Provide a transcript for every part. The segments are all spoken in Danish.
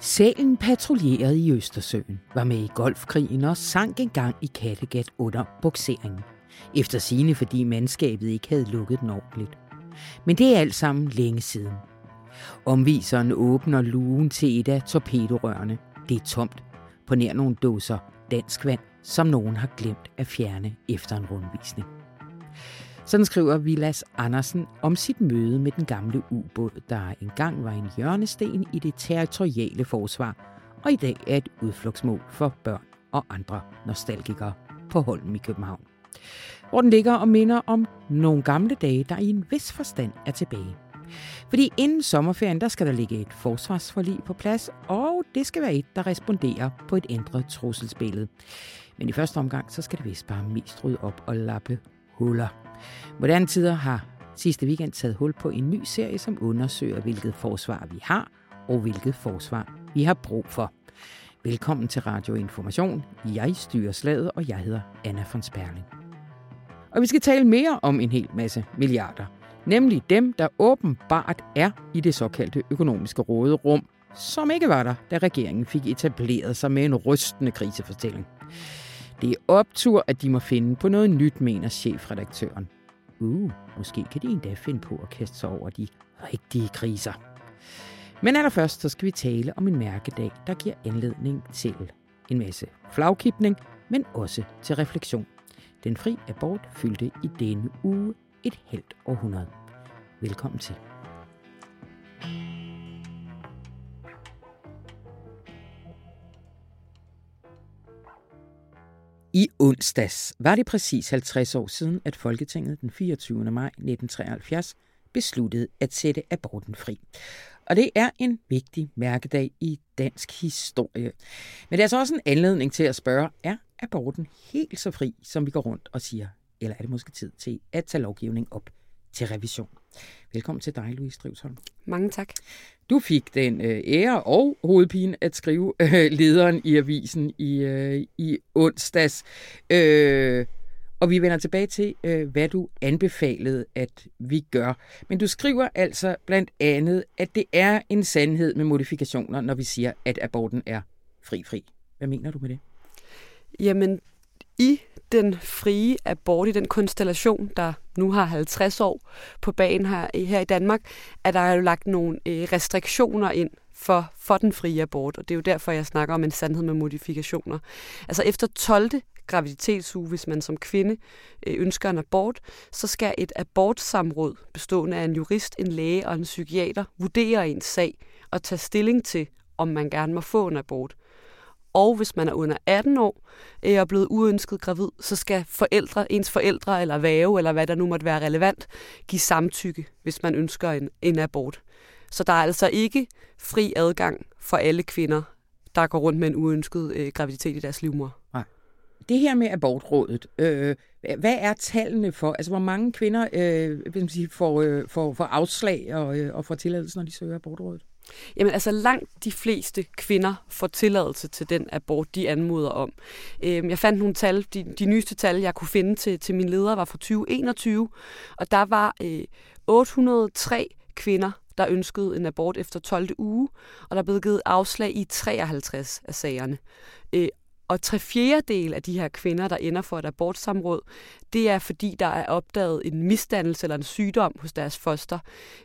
Sælen patruljerede i Østersøen, var med i golfkrigen og sank engang i Kattegat under bukseringen. Efter sine, fordi mandskabet ikke havde lukket den ordentligt. Men det er alt sammen længe siden. Omviseren åbner lugen til et af torpedorørene. Det er tomt. På nær nogle dåser dansk vand, som nogen har glemt at fjerne efter en rundvisning. Sådan skriver Vilas Andersen om sit møde med den gamle ubåd, der engang var en hjørnesten i det territoriale forsvar, og i dag er et udflugtsmål for børn og andre nostalgikere på Holm i København. Hvor den ligger og minder om nogle gamle dage, der i en vis forstand er tilbage. Fordi inden sommerferien, der skal der ligge et forsvarsforlig på plads, og det skal være et, der responderer på et ændret trusselsbillede. Men i første omgang, så skal det vist bare mest rydde op og lappe huller. Moderne Tider har sidste weekend taget hul på en ny serie, som undersøger, hvilket forsvar vi har, og hvilket forsvar vi har brug for. Velkommen til Radio Information. Jeg styrer slaget, og jeg hedder Anna von Sperling. Og vi skal tale mere om en hel masse milliarder. Nemlig dem, der åbenbart er i det såkaldte økonomiske råderum, som ikke var der, da regeringen fik etableret sig med en rystende krisefortælling. Det er optur, at de må finde på noget nyt, mener chefredaktøren. Uh, måske kan de endda finde på at kaste sig over de rigtige kriser. Men allerførst så skal vi tale om en mærkedag, der giver anledning til en masse flagkipning, men også til refleksion. Den fri abort fyldte i denne uge et helt århundrede. Velkommen til. I onsdags var det præcis 50 år siden, at Folketinget den 24. maj 1973 besluttede at sætte aborten fri. Og det er en vigtig mærkedag i dansk historie. Men det er altså også en anledning til at spørge, er aborten helt så fri, som vi går rundt og siger? Eller er det måske tid til at tage lovgivning op til revision? Velkommen til dig, Louise Drivsholm. Mange tak. Du fik den øh, ære og hovedpine at skrive øh, lederen i avisen i, øh, i onsdags. Øh, og vi vender tilbage til, øh, hvad du anbefalede, at vi gør. Men du skriver altså blandt andet, at det er en sandhed med modifikationer, når vi siger, at aborten er fri-fri. Hvad mener du med det? Jamen, i den frie abort, i den konstellation, der nu har 50 år på banen her, her i Danmark, at der er jo lagt nogle øh, restriktioner ind for, for den frie abort, og det er jo derfor, jeg snakker om en sandhed med modifikationer. Altså efter 12. graviditetsuge, hvis man som kvinde øh, ønsker en abort, så skal et abortsamråd bestående af en jurist, en læge og en psykiater vurdere ens sag og tage stilling til, om man gerne må få en abort og hvis man er under 18 år øh, og er blevet uønsket gravid, så skal forældre, ens forældre eller væve, eller hvad der nu måtte være relevant, give samtykke, hvis man ønsker en, en abort. Så der er altså ikke fri adgang for alle kvinder, der går rundt med en uønsket øh, graviditet i deres livmor. Nej. Det her med abortrådet, øh, hvad er tallene for? Altså, hvor mange kvinder øh, vil man sige, får, øh, får, får afslag og, øh, og får tilladelse, når de søger abortrådet? Jamen altså langt de fleste kvinder får tilladelse til den abort, de anmoder om. Øhm, jeg fandt nogle tal, de, de nyeste tal, jeg kunne finde til, til min leder, var fra 2021, og der var øh, 803 kvinder, der ønskede en abort efter 12. uge, og der blev givet afslag i 53 af sagerne. Øh, og tre fjerdedel af de her kvinder, der ender for et abortsamråd, det er fordi, der er opdaget en misdannelse eller en sygdom hos deres foster.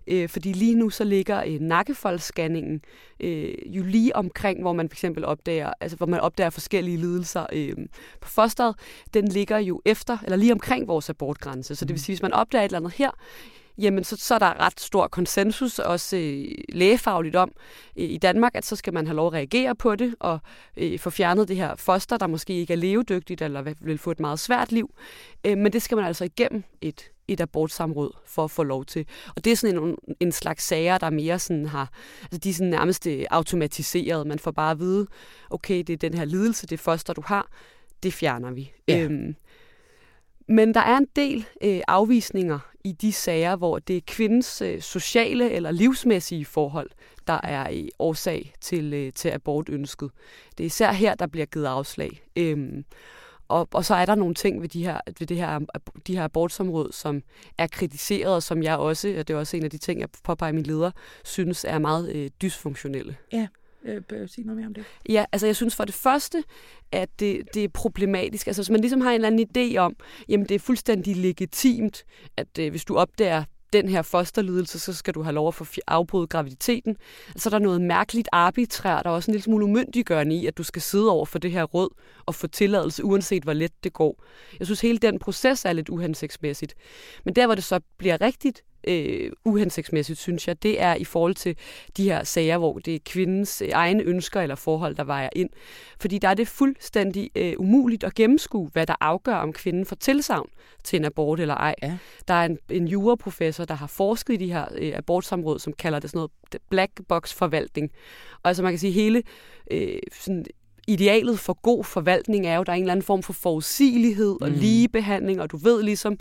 Øh, fordi lige nu så ligger øh, nakkefoldsscanningen øh, jo lige omkring, hvor man for eksempel opdager, altså hvor man opdager forskellige lidelser øh, på fosteret. Den ligger jo efter, eller lige omkring vores abortgrænse. Så det vil sige, hvis man opdager et eller andet her, jamen så, så er der ret stor konsensus, også øh, lægefagligt om øh, i Danmark, at så skal man have lov at reagere på det og øh, få fjernet det her foster, der måske ikke er levedygtigt eller vil få et meget svært liv. Øh, men det skal man altså igennem et, et abortsamråd for at få lov til. Og det er sådan en, en slags sager, der mere sådan har, altså de er sådan nærmest øh, automatiseret. Man får bare at vide, okay, det er den her lidelse, det foster, du har, det fjerner vi. Ja. Øhm, men der er en del øh, afvisninger i de sager, hvor det er kvindens øh, sociale eller livsmæssige forhold, der er i årsag til, øh, til abortønsket. Det er især her, der bliver givet afslag. Øhm, og, og så er der nogle ting ved, de her, ved det her, de her abortsområd, som er kritiseret, og som jeg også, og det er også en af de ting, jeg påpeger i min leder, synes er meget øh, dysfunktionelle. Ja, øh, sige noget mere om det? Ja, altså jeg synes for det første, at det, det er problematisk. Altså hvis man ligesom har en eller anden idé om, jamen det er fuldstændig legitimt, at øh, hvis du opdager den her fosterlidelse, så skal du have lov at få afbrudt graviditeten. Så er der noget mærkeligt arbitrært og også en lille smule umyndiggørende i, at du skal sidde over for det her råd og få tilladelse, uanset hvor let det går. Jeg synes, hele den proces er lidt uhensigtsmæssigt. Men der, hvor det så bliver rigtigt øh, uhensigtsmæssigt, synes jeg, det er i forhold til de her sager, hvor det er kvindens øh, egne ønsker eller forhold, der vejer ind. Fordi der er det fuldstændig øh, umuligt at gennemskue, hvad der afgør, om kvinden får tilsavn til en abort eller ej. Ja. Der er en, en juraprofessor, der har forsket i de her øh, abortsamråd, som kalder det sådan noget black box forvaltning. Og altså man kan sige, hele øh, sådan idealet for god forvaltning er jo, at der er en eller anden form for forudsigelighed og mm. ligebehandling, og du ved ligesom,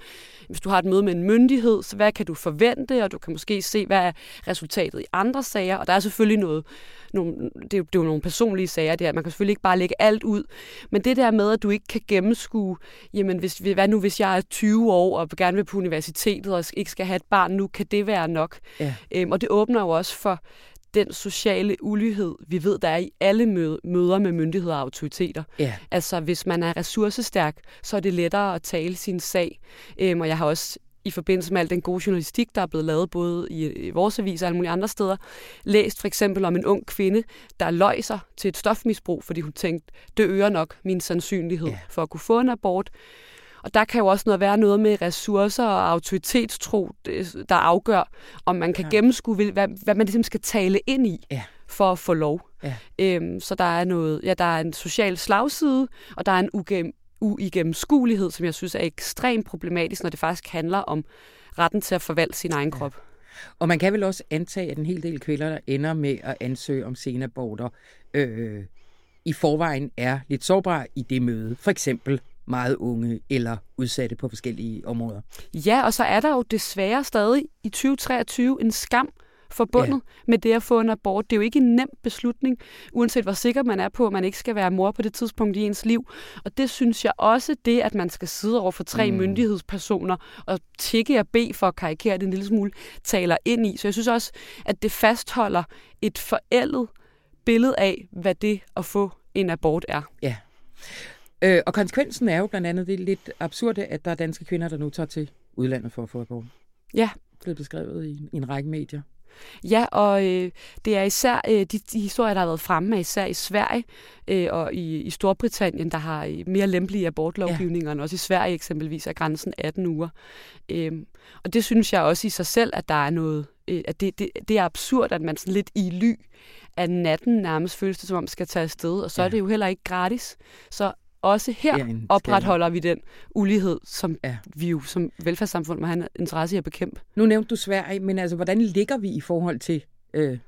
hvis du har et møde med en myndighed, så hvad kan du forvente, og du kan måske se, hvad er resultatet i andre sager, og der er selvfølgelig noget, nogle, det, er jo, det er jo nogle personlige sager, det her. man kan selvfølgelig ikke bare lægge alt ud, men det der med, at du ikke kan gennemskue, jamen hvis, hvad nu hvis jeg er 20 år og gerne vil på universitetet og ikke skal have et barn nu, kan det være nok? Ja. Øhm, og det åbner jo også for den sociale ulighed, vi ved, der er i alle møder med myndigheder og autoriteter. Ja. Altså, hvis man er ressourcestærk, så er det lettere at tale sin sag. Øhm, og jeg har også i forbindelse med al den gode journalistik, der er blevet lavet både i vores avis og alle mulige andre steder, læst for eksempel om en ung kvinde, der løj sig til et stofmisbrug, fordi hun tænkte, det øger nok min sandsynlighed ja. for at kunne få en abort. Og der kan jo også noget være noget med ressourcer og autoritetstro, der afgør, om man kan ja. gennemskue, hvad, hvad man ligesom skal tale ind i. Ja for at få lov. Ja. Øhm, så der er noget, ja, der er en social slagside, og der er en ugem, uigennemskuelighed, som jeg synes er ekstremt problematisk, når det faktisk handler om retten til at forvalte sin egen ja. krop. Og man kan vel også antage, at en hel del kvinder, der ender med at ansøge om senaborter, øh, i forvejen er lidt sårbare i det møde. For eksempel meget unge eller udsatte på forskellige områder. Ja, og så er der jo desværre stadig i 2023 en skam forbundet ja. med det at få en abort. Det er jo ikke en nem beslutning, uanset hvor sikker man er på, at man ikke skal være mor på det tidspunkt i ens liv. Og det synes jeg også, det at man skal sidde over for tre mm. myndighedspersoner og tjekke og bede for at karikere det en lille smule, taler ind i. Så jeg synes også, at det fastholder et forældet billede af, hvad det at få en abort er. Ja. Øh, og konsekvensen er jo blandt andet det lidt absurde, at der er danske kvinder, der nu tager til udlandet for at få abort. Ja. Det er beskrevet i, i en række medier. Ja, og øh, det er især øh, de, de historier, der har været fremme, er især i Sverige øh, og i, i Storbritannien, der har øh, mere lempelige abortlovgivninger, ja. også i Sverige eksempelvis er grænsen 18 uger. Øh, og det synes jeg også i sig selv, at der er noget, øh, at det, det, det er absurd, at man sådan lidt i ly af natten nærmest føles det, som om man skal tage afsted, og så ja. er det jo heller ikke gratis. Så også her opretholder vi den ulighed, som ja. vi jo som velfærdssamfund må have en interesse i at bekæmpe. Nu nævnte du Sverige, men altså, hvordan ligger vi i forhold til øh,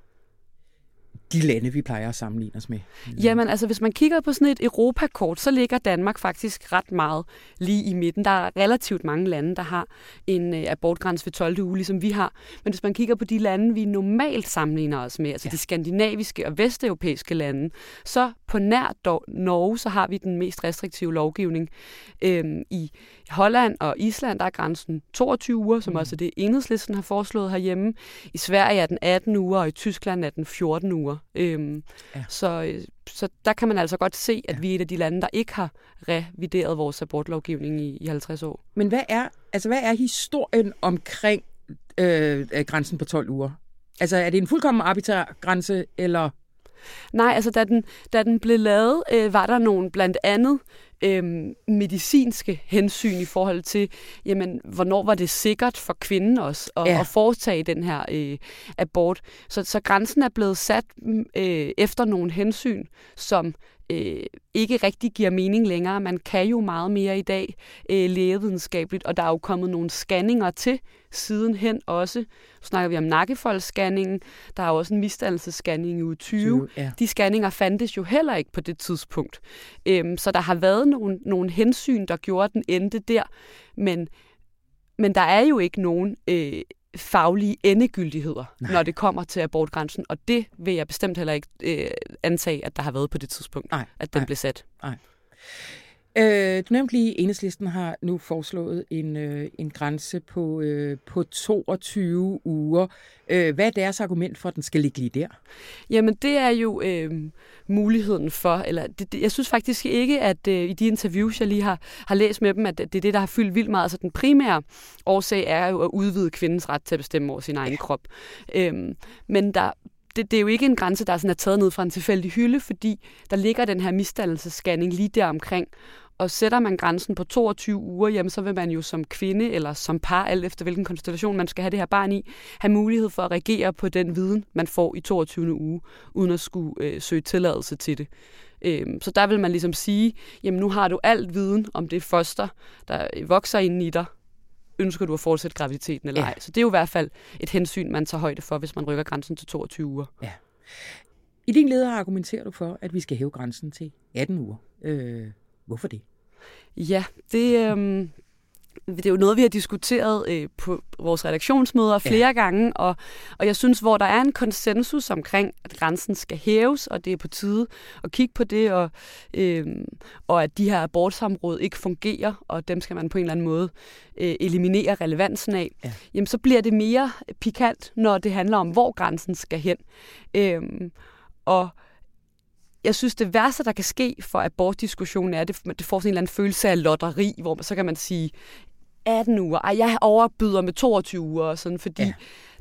de lande, vi plejer at sammenligne os med? Jamen, altså hvis man kigger på sådan et Europakort, så ligger Danmark faktisk ret meget lige i midten. Der er relativt mange lande, der har en øh, abortgrænse ved 12. uge, ligesom vi har. Men hvis man kigger på de lande, vi normalt sammenligner os med, altså ja. de skandinaviske og vesteuropæiske lande, så på nær Norge, så har vi den mest restriktive lovgivning. Øhm, I Holland og Island, der er grænsen 22 uger, som mm. også det enhedslisten har foreslået herhjemme. I Sverige er den 18 uger, og i Tyskland er den 14 uger. Øhm, ja. så, øh, så der kan man altså godt se, at ja. vi er et af de lande, der ikke har revideret vores abortlovgivning i, i 50 år. Men hvad er, altså, hvad er historien omkring øh, grænsen på 12 uger? Altså er det en fuldkommen arbitrær grænse, eller Nej, altså da den, da den blev lavet, øh, var der nogle blandt andet øh, medicinske hensyn i forhold til, jamen, hvornår var det sikkert for kvinden også at, ja. at foretage den her øh, abort. Så, så grænsen er blevet sat øh, efter nogle hensyn, som øh, ikke rigtig giver mening længere. Man kan jo meget mere i dag øh, lægevidenskabeligt, og der er jo kommet nogle scanninger til sidenhen også. Så snakker vi om nakkefoldsscanningen. Der er også en misdannelsesscanning i uge 20. 20 ja. De scanninger fandtes jo heller ikke på det tidspunkt. Øhm, så der har været nogle, nogle hensyn, der gjorde, at den endte der. Men, men der er jo ikke nogen øh, faglige endegyldigheder, Nej. når det kommer til abortgrænsen. Og det vil jeg bestemt heller ikke øh, antage, at der har været på det tidspunkt, Nej. at den Nej. blev sat. Nej. Øh, du nævnte lige, enhedslisten har nu foreslået en, øh, en grænse på, øh, på 22 uger. Øh, hvad er deres argument for, at den skal ligge lige der? Jamen, det er jo øh, muligheden for, eller det, det, jeg synes faktisk ikke, at øh, i de interviews, jeg lige har, har læst med dem, at det er det, der har fyldt vildt meget. Altså den primære årsag er jo at udvide kvindens ret til at bestemme over sin egen krop. Øh, men der, det, det er jo ikke en grænse, der sådan er taget ned fra en tilfældig hylde, fordi der ligger den her misdannelsesscanning lige der omkring. Og sætter man grænsen på 22 uger, jamen, så vil man jo som kvinde eller som par, alt efter hvilken konstellation man skal have det her barn i, have mulighed for at reagere på den viden, man får i 22. uge, uden at skulle øh, søge tilladelse til det. Øhm, så der vil man ligesom sige, jamen nu har du alt viden om det foster, der vokser ind i dig, ønsker du at fortsætte graviditeten eller ja. ej. Så det er jo i hvert fald et hensyn, man tager højde for, hvis man rykker grænsen til 22 uger. Ja. I din leder argumenterer du for, at vi skal hæve grænsen til 18 uger. Øh, hvorfor det? Ja, det, øh, det er jo noget, vi har diskuteret øh, på vores redaktionsmøder flere ja. gange, og, og jeg synes, hvor der er en konsensus omkring, at grænsen skal hæves, og det er på tide at kigge på det, og, øh, og at de her abortsamråd ikke fungerer, og dem skal man på en eller anden måde øh, eliminere relevansen af, ja. jamen så bliver det mere pikant, når det handler om, hvor grænsen skal hen. Øh, og jeg synes, det værste, der kan ske for abortdiskussionen, er, at det, får sådan en eller anden følelse af lotteri, hvor man, så kan man sige, 18 uger, ej, jeg overbyder med 22 uger, og sådan, fordi ja.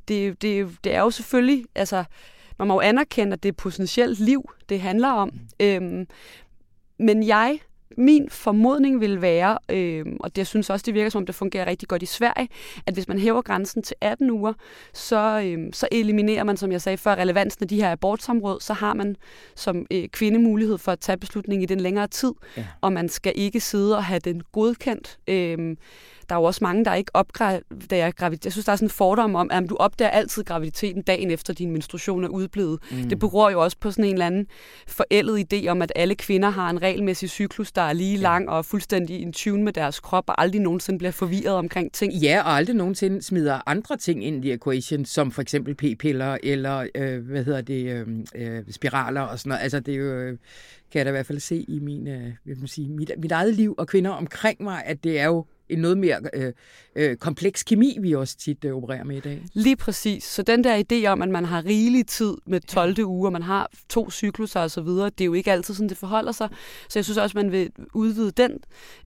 det, det, det er jo selvfølgelig, altså, man må jo anerkende, at det er potentielt liv, det handler om. Mm. Øhm, men jeg min formodning vil være, øh, og det jeg synes også, det virker som om, det fungerer rigtig godt i Sverige, at hvis man hæver grænsen til 18 uger, så, øh, så eliminerer man, som jeg sagde før, relevansen af de her abortsamråd, så har man som øh, kvinde mulighed for at tage beslutningen i den længere tid, ja. og man skal ikke sidde og have den godkendt. Øh, der er jo også mange, der ikke opdager gravid. Jeg synes, der er sådan en fordom om, at du opdager altid graviditeten dagen efter din menstruation er udblevet. Mm. Det beror jo også på sådan en eller anden forældet idé om, at alle kvinder har en regelmæssig cyklus, der er lige ja. lang og fuldstændig in tune med deres krop, og aldrig nogensinde bliver forvirret omkring ting. Ja, og aldrig nogensinde smider andre ting ind i equation, som for eksempel p-piller eller, øh, hvad hedder det, øh, øh, spiraler og sådan noget. Altså, det er jo, øh, kan jeg da i hvert fald se i min, øh, hvad man sige, mit, mit eget liv og kvinder omkring mig, at det er jo en noget mere øh, øh, kompleks kemi, vi også tit øh, opererer med i dag. Lige præcis. Så den der idé om, at man har rigelig tid med 12. Ja. uge, og man har to cykluser osv., det er jo ikke altid sådan, det forholder sig. Så jeg synes også, at man vil udvide den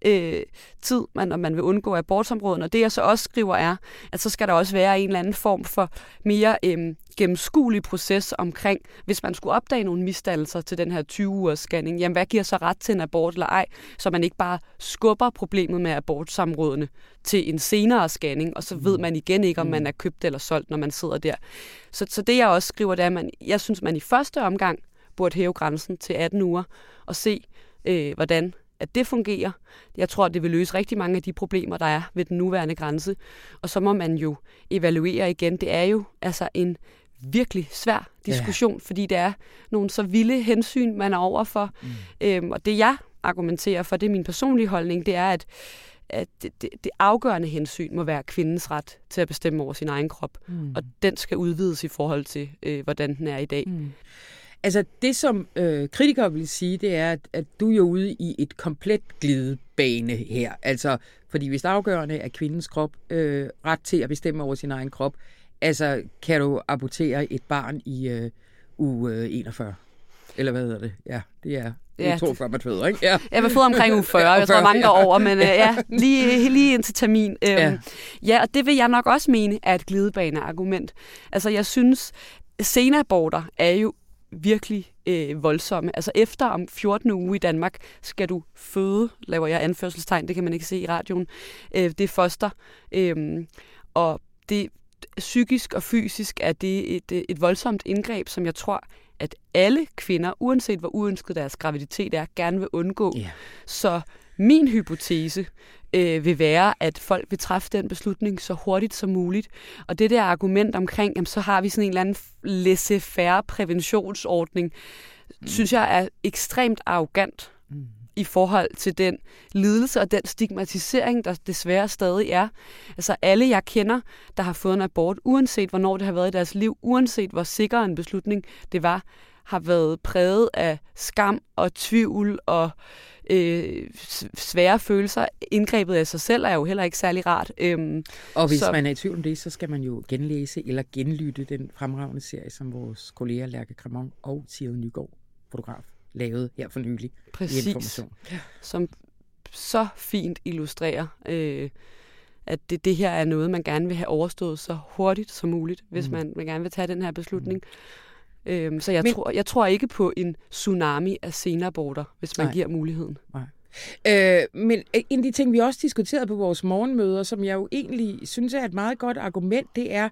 øh, tid, man, og man vil undgå abortområden. Og det jeg så også skriver er, at så skal der også være en eller anden form for mere øh, gennemskuelig proces omkring, hvis man skulle opdage nogle misdannelser til den her 20-ugers scanning, jamen hvad giver så ret til en abort eller ej, så man ikke bare skubber problemet med abortsamrådene til en senere scanning, og så ved mm. man igen ikke, om man mm. er købt eller solgt, når man sidder der. Så, så det jeg også skriver, det er, at man, jeg synes, man i første omgang burde hæve grænsen til 18 uger og se, øh, hvordan at det fungerer. Jeg tror, det vil løse rigtig mange af de problemer, der er ved den nuværende grænse. Og så må man jo evaluere igen. Det er jo altså en virkelig svær diskussion, ja. fordi det er nogle så vilde hensyn, man er overfor. Mm. Øhm, og det jeg argumenterer for, det er min personlige holdning, det er, at at det, det, det afgørende hensyn må være kvindens ret til at bestemme over sin egen krop. Mm. Og den skal udvides i forhold til, øh, hvordan den er i dag. Mm. Altså det, som øh, kritikere vil sige, det er, at, at du er ude i et komplet glidebane her. Altså, fordi hvis afgørende er kvindens krop øh, ret til at bestemme over sin egen krop, altså kan du abortere et barn i øh, uge 41? Eller hvad hedder det? Ja, det er Ja, 42, man føder, ikke? Ja. Jeg var født omkring uge 40, jeg tror mange år over, men øh, ja, lige, lige indtil termin. Øhm, ja. ja, og det vil jeg nok også mene er et glidebaneargument. Altså, jeg synes, senaborter er jo virkelig øh, voldsomme. Altså efter om 14 uge i Danmark skal du føde, laver jeg anførselstegn, det kan man ikke se i radioen, øh, det er foster. Øh, og det, psykisk og fysisk er det et, et voldsomt indgreb, som jeg tror, at alle kvinder, uanset hvor uønsket deres graviditet er, gerne vil undgå. Yeah. Så min hypotese øh, vil være, at folk vil træffe den beslutning så hurtigt som muligt. Og det der argument omkring, jamen, så har vi sådan en eller anden laissez-faire præventionsordning, mm. synes jeg er ekstremt arrogant. I forhold til den lidelse og den stigmatisering, der desværre stadig er. Altså alle, jeg kender, der har fået en abort, uanset hvornår det har været i deres liv, uanset hvor sikker en beslutning det var, har været præget af skam og tvivl og øh, svære følelser. Indgrebet af sig selv er jo heller ikke særlig rart. Øhm, og hvis så... man er i tvivl om det, så skal man jo genlæse eller genlytte den fremragende serie, som vores kolleger Lærke Cremon og Sigrid Nygaard, fotograf, lavede her for nylig Præcis. i Information. Som så fint illustrerer, øh, at det, det her er noget, man gerne vil have overstået så hurtigt som muligt, hvis mm. man, man gerne vil tage den her beslutning. Mm. Øhm, så jeg, Men, tror, jeg tror ikke på en tsunami af senaborter, hvis man nej, giver muligheden. Nej. Øh, men en af de ting, vi også diskuterede på vores morgenmøder, som jeg jo egentlig synes er et meget godt argument, det er,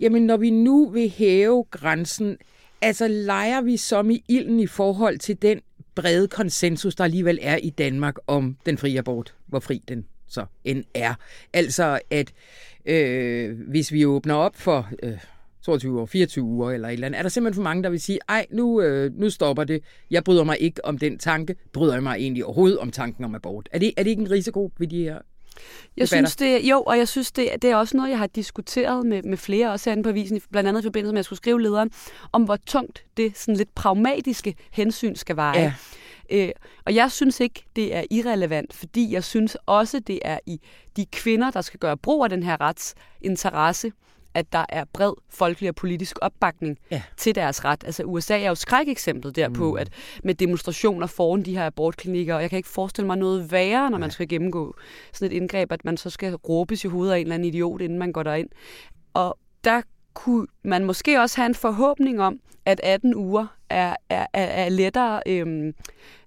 jamen når vi nu vil hæve grænsen, altså leger vi som i ilden i forhold til den brede konsensus, der alligevel er i Danmark om den frie abort, hvor fri den så end er. Altså at øh, hvis vi åbner op for øh, 22 uger, 24 uger eller et eller andet, er der simpelthen for mange, der vil sige, ej, nu, øh, nu stopper det. Jeg bryder mig ikke om den tanke. Bryder jeg mig egentlig overhovedet om tanken om abort? Er det, er det ikke en risiko ved de her jeg synes det, jo, og jeg synes det, det er også noget, jeg har diskuteret med, med flere, også herinde på avisen, blandt andet i forbindelse med, at jeg skulle skrive lederen, om hvor tungt det sådan lidt pragmatiske hensyn skal veje. Ja. Øh, og jeg synes ikke, det er irrelevant, fordi jeg synes også, det er i de kvinder, der skal gøre brug af den her retsinteresse, at der er bred folkelig og politisk opbakning ja. til deres ret. Altså USA er jo skrækeksemplet derpå, mm. at med demonstrationer foran de her abortklinikker, og jeg kan ikke forestille mig noget værre, når man skal gennemgå sådan et indgreb, at man så skal råbes i hovedet af en eller anden idiot, inden man går derind. Og der kunne man måske også have en forhåbning om, at 18 uger er, er, er, er lettere øhm,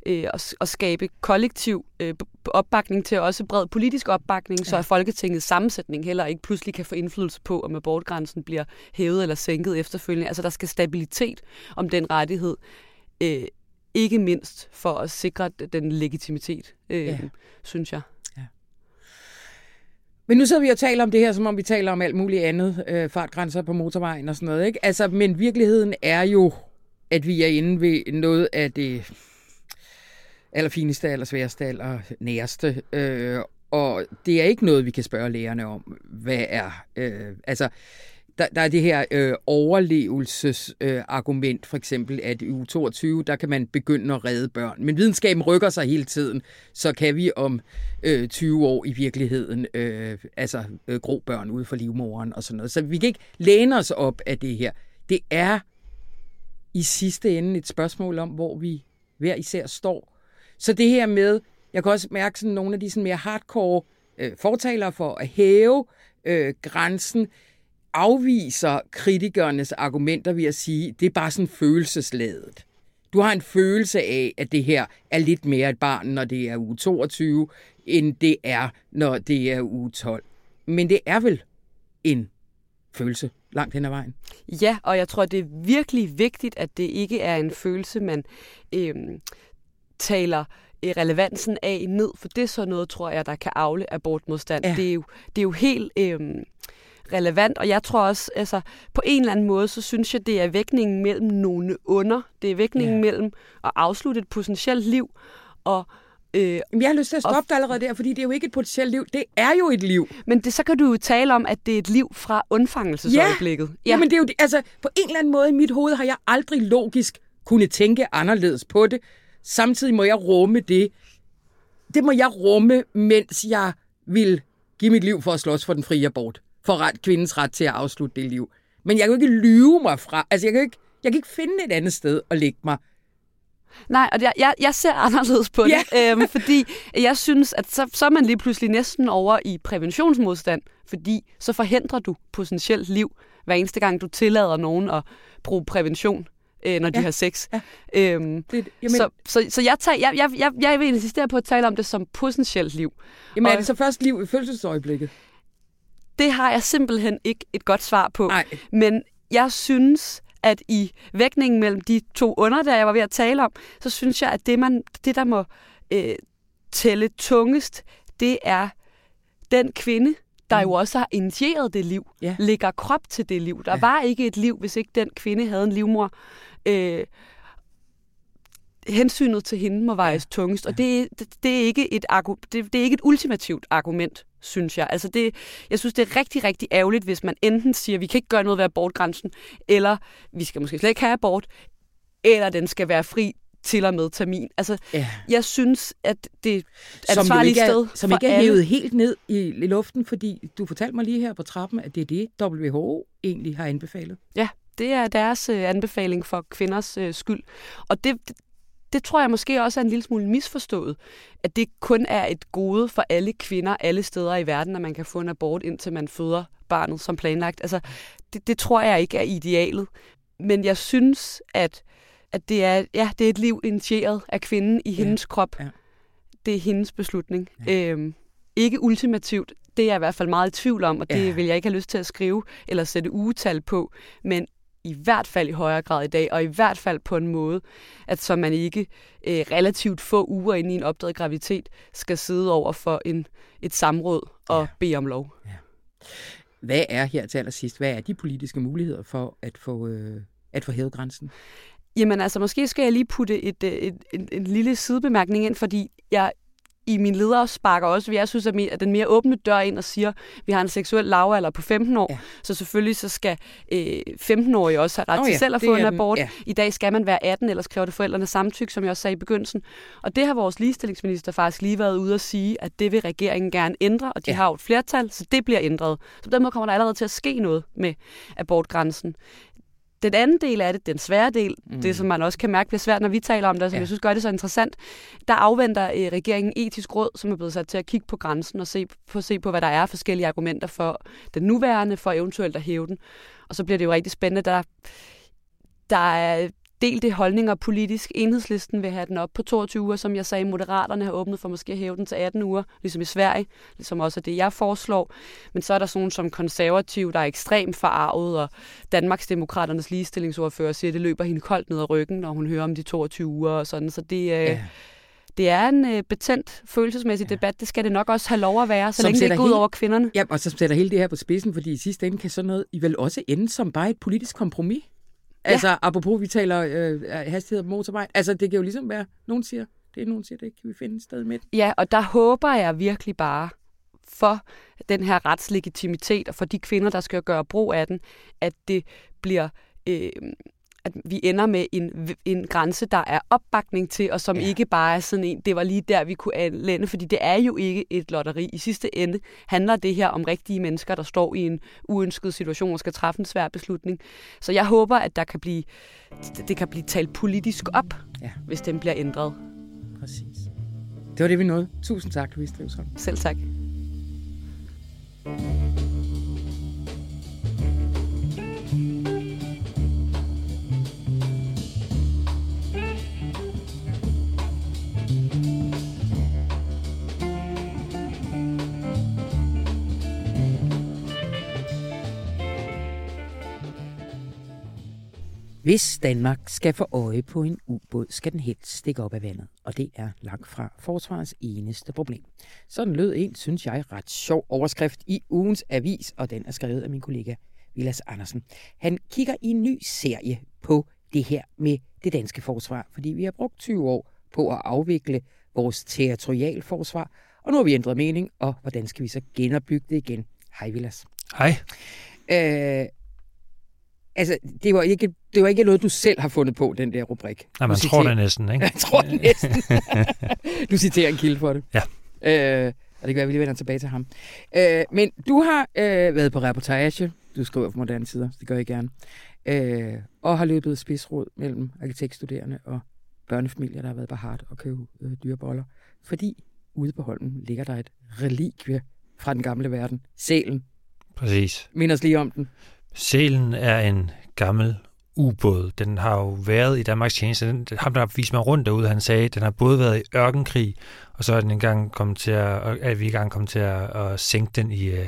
øh, at, at skabe kollektiv øh, opbakning til, også bred politisk opbakning, ja. så at Folketingets sammensætning heller ikke pludselig kan få indflydelse på, om abortgrænsen bliver hævet eller sænket efterfølgende. Altså der skal stabilitet om den rettighed, øh, ikke mindst for at sikre den legitimitet, øh, ja. synes jeg. Men nu sidder vi og taler om det her, som om vi taler om alt muligt andet, øh, fartgrænser på motorvejen og sådan noget, ikke? Altså, men virkeligheden er jo, at vi er inde ved noget af det allerfineste, allersværeste, allernæreste. Øh, og det er ikke noget, vi kan spørge lærerne om, hvad er. Øh, altså, der, der er det her øh, overlevelsesargument, øh, for eksempel, at i u 22, der kan man begynde at redde børn. Men videnskaben rykker sig hele tiden, så kan vi om øh, 20 år i virkeligheden øh, altså øh, gro børn ude for livmoren og sådan noget. Så vi kan ikke læne os op af det her. Det er i sidste ende et spørgsmål om, hvor vi hver især står. Så det her med, jeg kan også mærke sådan nogle af de sådan mere hardcore øh, fortalere for at hæve øh, grænsen, afviser kritikernes argumenter ved at sige, det er bare sådan følelsesladet. Du har en følelse af, at det her er lidt mere et barn, når det er uge 22, end det er, når det er uge 12. Men det er vel en følelse langt hen ad vejen. Ja, og jeg tror, det er virkelig vigtigt, at det ikke er en følelse, man øhm, taler relevansen af ned, for det er så noget, tror jeg, der kan afle abortmodstand. Ja. Det, er jo, det er jo helt... Øhm, relevant, og jeg tror også, altså på en eller anden måde, så synes jeg, det er vægtningen mellem nogle under. Det er vægtningen ja. mellem at afslutte et potentielt liv og Øh, jeg har lyst til at stoppe dig allerede der, fordi det er jo ikke et potentielt liv. Det er jo et liv. Men det, så kan du jo tale om, at det er et liv fra undfangelsesøjeblikket. Ja, ja. men det er jo, altså, på en eller anden måde i mit hoved har jeg aldrig logisk kunne tænke anderledes på det. Samtidig må jeg rumme det. Det må jeg rumme, mens jeg vil give mit liv for at slås for den frie abort for ret, kvindens ret til at afslutte det liv. Men jeg kan jo ikke lyve mig fra, altså jeg kan ikke, jeg kan ikke finde et andet sted at lægge mig. Nej, og jeg, jeg, jeg ser anderledes på det, ja. øhm, fordi jeg synes, at så, så er man lige pludselig næsten over i præventionsmodstand, fordi så forhindrer du potentielt liv, hver eneste gang du tillader nogen at bruge prævention øh, når de ja. har sex. Ja. Øhm, det, jamen, så, så, så jeg, tager, jeg, jeg, jeg, jeg vil insistere på at tale om det som potentielt liv. Jamen og, er det så først liv i fødselsøjeblikket? Det har jeg simpelthen ikke et godt svar på. Nej. Men jeg synes, at i vægtningen mellem de to under, der jeg var ved at tale om, så synes jeg, at det, man, det der må øh, tælle tungest, det er den kvinde, der jo mm. også har initieret det liv, ja. lægger krop til det liv. Der ja. var ikke et liv, hvis ikke den kvinde havde en livmor. Øh, hensynet til hende må vejes ja. tungest, og det, det, det, er ikke et, det, det er ikke et ultimativt argument synes jeg. Altså det, jeg synes, det er rigtig, rigtig ærgerligt, hvis man enten siger, at vi kan ikke gøre noget ved abortgrænsen, eller vi skal måske slet ikke have abort, eller den skal være fri til og med termin. Altså, Ja. jeg synes, at det er, sted som ikke er hævet helt ned i, i luften, fordi du fortalte mig lige her på trappen, at det er det, WHO egentlig har anbefalet. Ja, det er deres øh, anbefaling for kvinders øh, skyld. Og det, det, tror jeg måske også er en lille smule misforstået, at det kun er et gode for alle kvinder alle steder i verden, at man kan få en abort, indtil man føder barnet som planlagt. Altså, det, det tror jeg ikke er idealet. Men jeg synes, at, at det, er, ja, det er et liv initieret af kvinden i Ja, hendes krop. ja. Det er hendes beslutning. Ja. Øhm, ikke ultimativt, det er jeg i hvert fald meget i tvivl om, og det Ja. vil jeg ikke have lyst til at skrive eller sætte ugetal på, men i hvert fald i højere grad i dag, og i hvert fald på en måde, at så man ikke øh, relativt få uger inde i en opdaget graviditet skal sidde over for en, et samråd og Ja. ja. bede om lov. Hvad er her til allersidst, hvad er de politiske muligheder for at få, øh, at få hævet grænsen? Jamen altså, måske skal jeg lige putte et, øh, et, en, en lille sidebemærkning ind, fordi jeg i min leder sparker også, jeg synes, at den mere åbne dør ind og siger, at vi har en seksuel lavalder på 15 år, Ja. så selvfølgelig så skal øh, 15-årige også have ret Nå til ja, selv at få en abort. ja. I dag skal man være 18, ellers kræver det forældrene samtykke, som jeg også sagde i begyndelsen. Og det har vores ligestillingsminister faktisk lige været ude at sige, at det vil regeringen gerne ændre, og de ja. har jo et flertal, så det bliver ændret. Så på den måde kommer der allerede til at ske noget med abortgrænsen. Den anden del af det, den svære del, Mm. det som man også kan mærke bliver svært, når vi taler om det, som Ja. jeg synes gør det så interessant, der afventer øh, regeringen etisk råd, som er blevet sat til at kigge på grænsen og se på, se på, hvad der er forskellige argumenter for den nuværende, for eventuelt at hæve den. Og så bliver det jo rigtig spændende, der, der er delte holdninger politisk. Enhedslisten vil have den op på 22 uger, som jeg sagde. Moderaterne har åbnet for måske at hæve den til 18 uger, ligesom i Sverige, ligesom også er det, jeg foreslår. Men så er der sådan nogle som konservativ, der er ekstremt forarvet, og Danmarksdemokraternes ligestillingsordfører siger, at det løber hende koldt ned ad ryggen, når hun hører om de 22 uger og sådan. Så det, øh, Ja. det er en øh, betændt følelsesmæssig Ja. debat. Det skal det nok også have lov at være, så Som længe det ikke går ud over kvinderne. Ja, og så sætter hele det her på spidsen, fordi i sidste ende kan sådan noget I vel også ende som bare et politisk kompromis. Ja. Altså, apropos, vi taler øh, hastighed på motorvej. Altså, det kan jo ligesom være, nogen siger det, nogen siger det, kan vi finde et sted midt. Ja, og der håber jeg virkelig bare for den her retslegitimitet og for de kvinder, der skal gøre brug af den, at det bliver... Øh, at vi ender med en, en grænse, der er opbakning til, og som Ja. ikke bare er sådan en, det var lige der, vi kunne lande, fordi det er jo ikke et lotteri. I sidste ende handler det her om rigtige mennesker, der står i en uønsket situation og skal træffe en svær beslutning. Så jeg håber, at der kan blive, det kan blive talt politisk op, Ja. hvis den bliver ændret. Præcis. Det var det, vi nåede. Tusind tak, Louise Drivsholm. Selv tak. Hvis Danmark skal få øje på en ubåd, skal den helst stikke op af vandet, og det er langt fra forsvarets eneste problem. Sådan lød en, synes jeg, ret sjov overskrift i ugens avis, og den er skrevet af min kollega Vilas Andersen. Han kigger i en ny serie på det her med det danske forsvar, fordi vi har brugt 20 år på at afvikle vores territorialforsvar, og nu har vi ændret mening, og hvordan skal vi så genopbygge det igen? Hej Vilas. Hej. Øh, altså, det var, ikke, det var ikke noget, du selv har fundet på, den der rubrik. Nej, man Du tror citerer- det næsten, ikke? Jeg tror det næsten. du citerer en kilde for det. Ja. Øh, og det kan være, at vi lige vender tilbage til ham. Øh, men du har øh, været på reportage. Du skriver for moderne tider, det gør jeg gerne. Øh, og har løbet spidsråd mellem arkitektstuderende og børnefamilier, der har været på hard og købe øh, dyreboller. Fordi ude på Holmen ligger der et relikvie fra den gamle verden. Sælen. Præcis. Mind os lige om den. Sælen er en gammel ubåd. Den har jo været i Danmarks tjeneste. Den, ham, der viste mig rundt derude, han sagde, at den har både været i ørkenkrig, og så er den engang kommet til at, er vi engang kommet til at, at sænke den i, øh,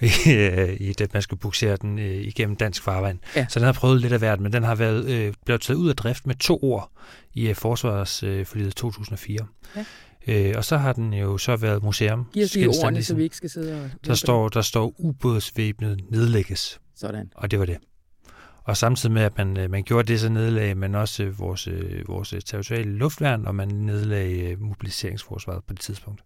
i, øh, i det, man skulle buksere den øh, igennem dansk farvand. Ja. Så den har prøvet lidt af hvert, men den har været, øh, blevet taget ud af drift med to år i øh, forsvarsforliget øh, 2004. Ja. Øh, og så har den jo så været museum. Giv os lige ordene, så sin- vi ikke skal sidde og... Der står, der står ubådsvæbnet nedlægges, Sådan. og det var det. Og samtidig med, at man, øh, man gjorde det, så nedlagde man også øh, vores, øh, vores territoriale luftværn, og man nedlagde mobiliseringsforsvaret på det tidspunkt.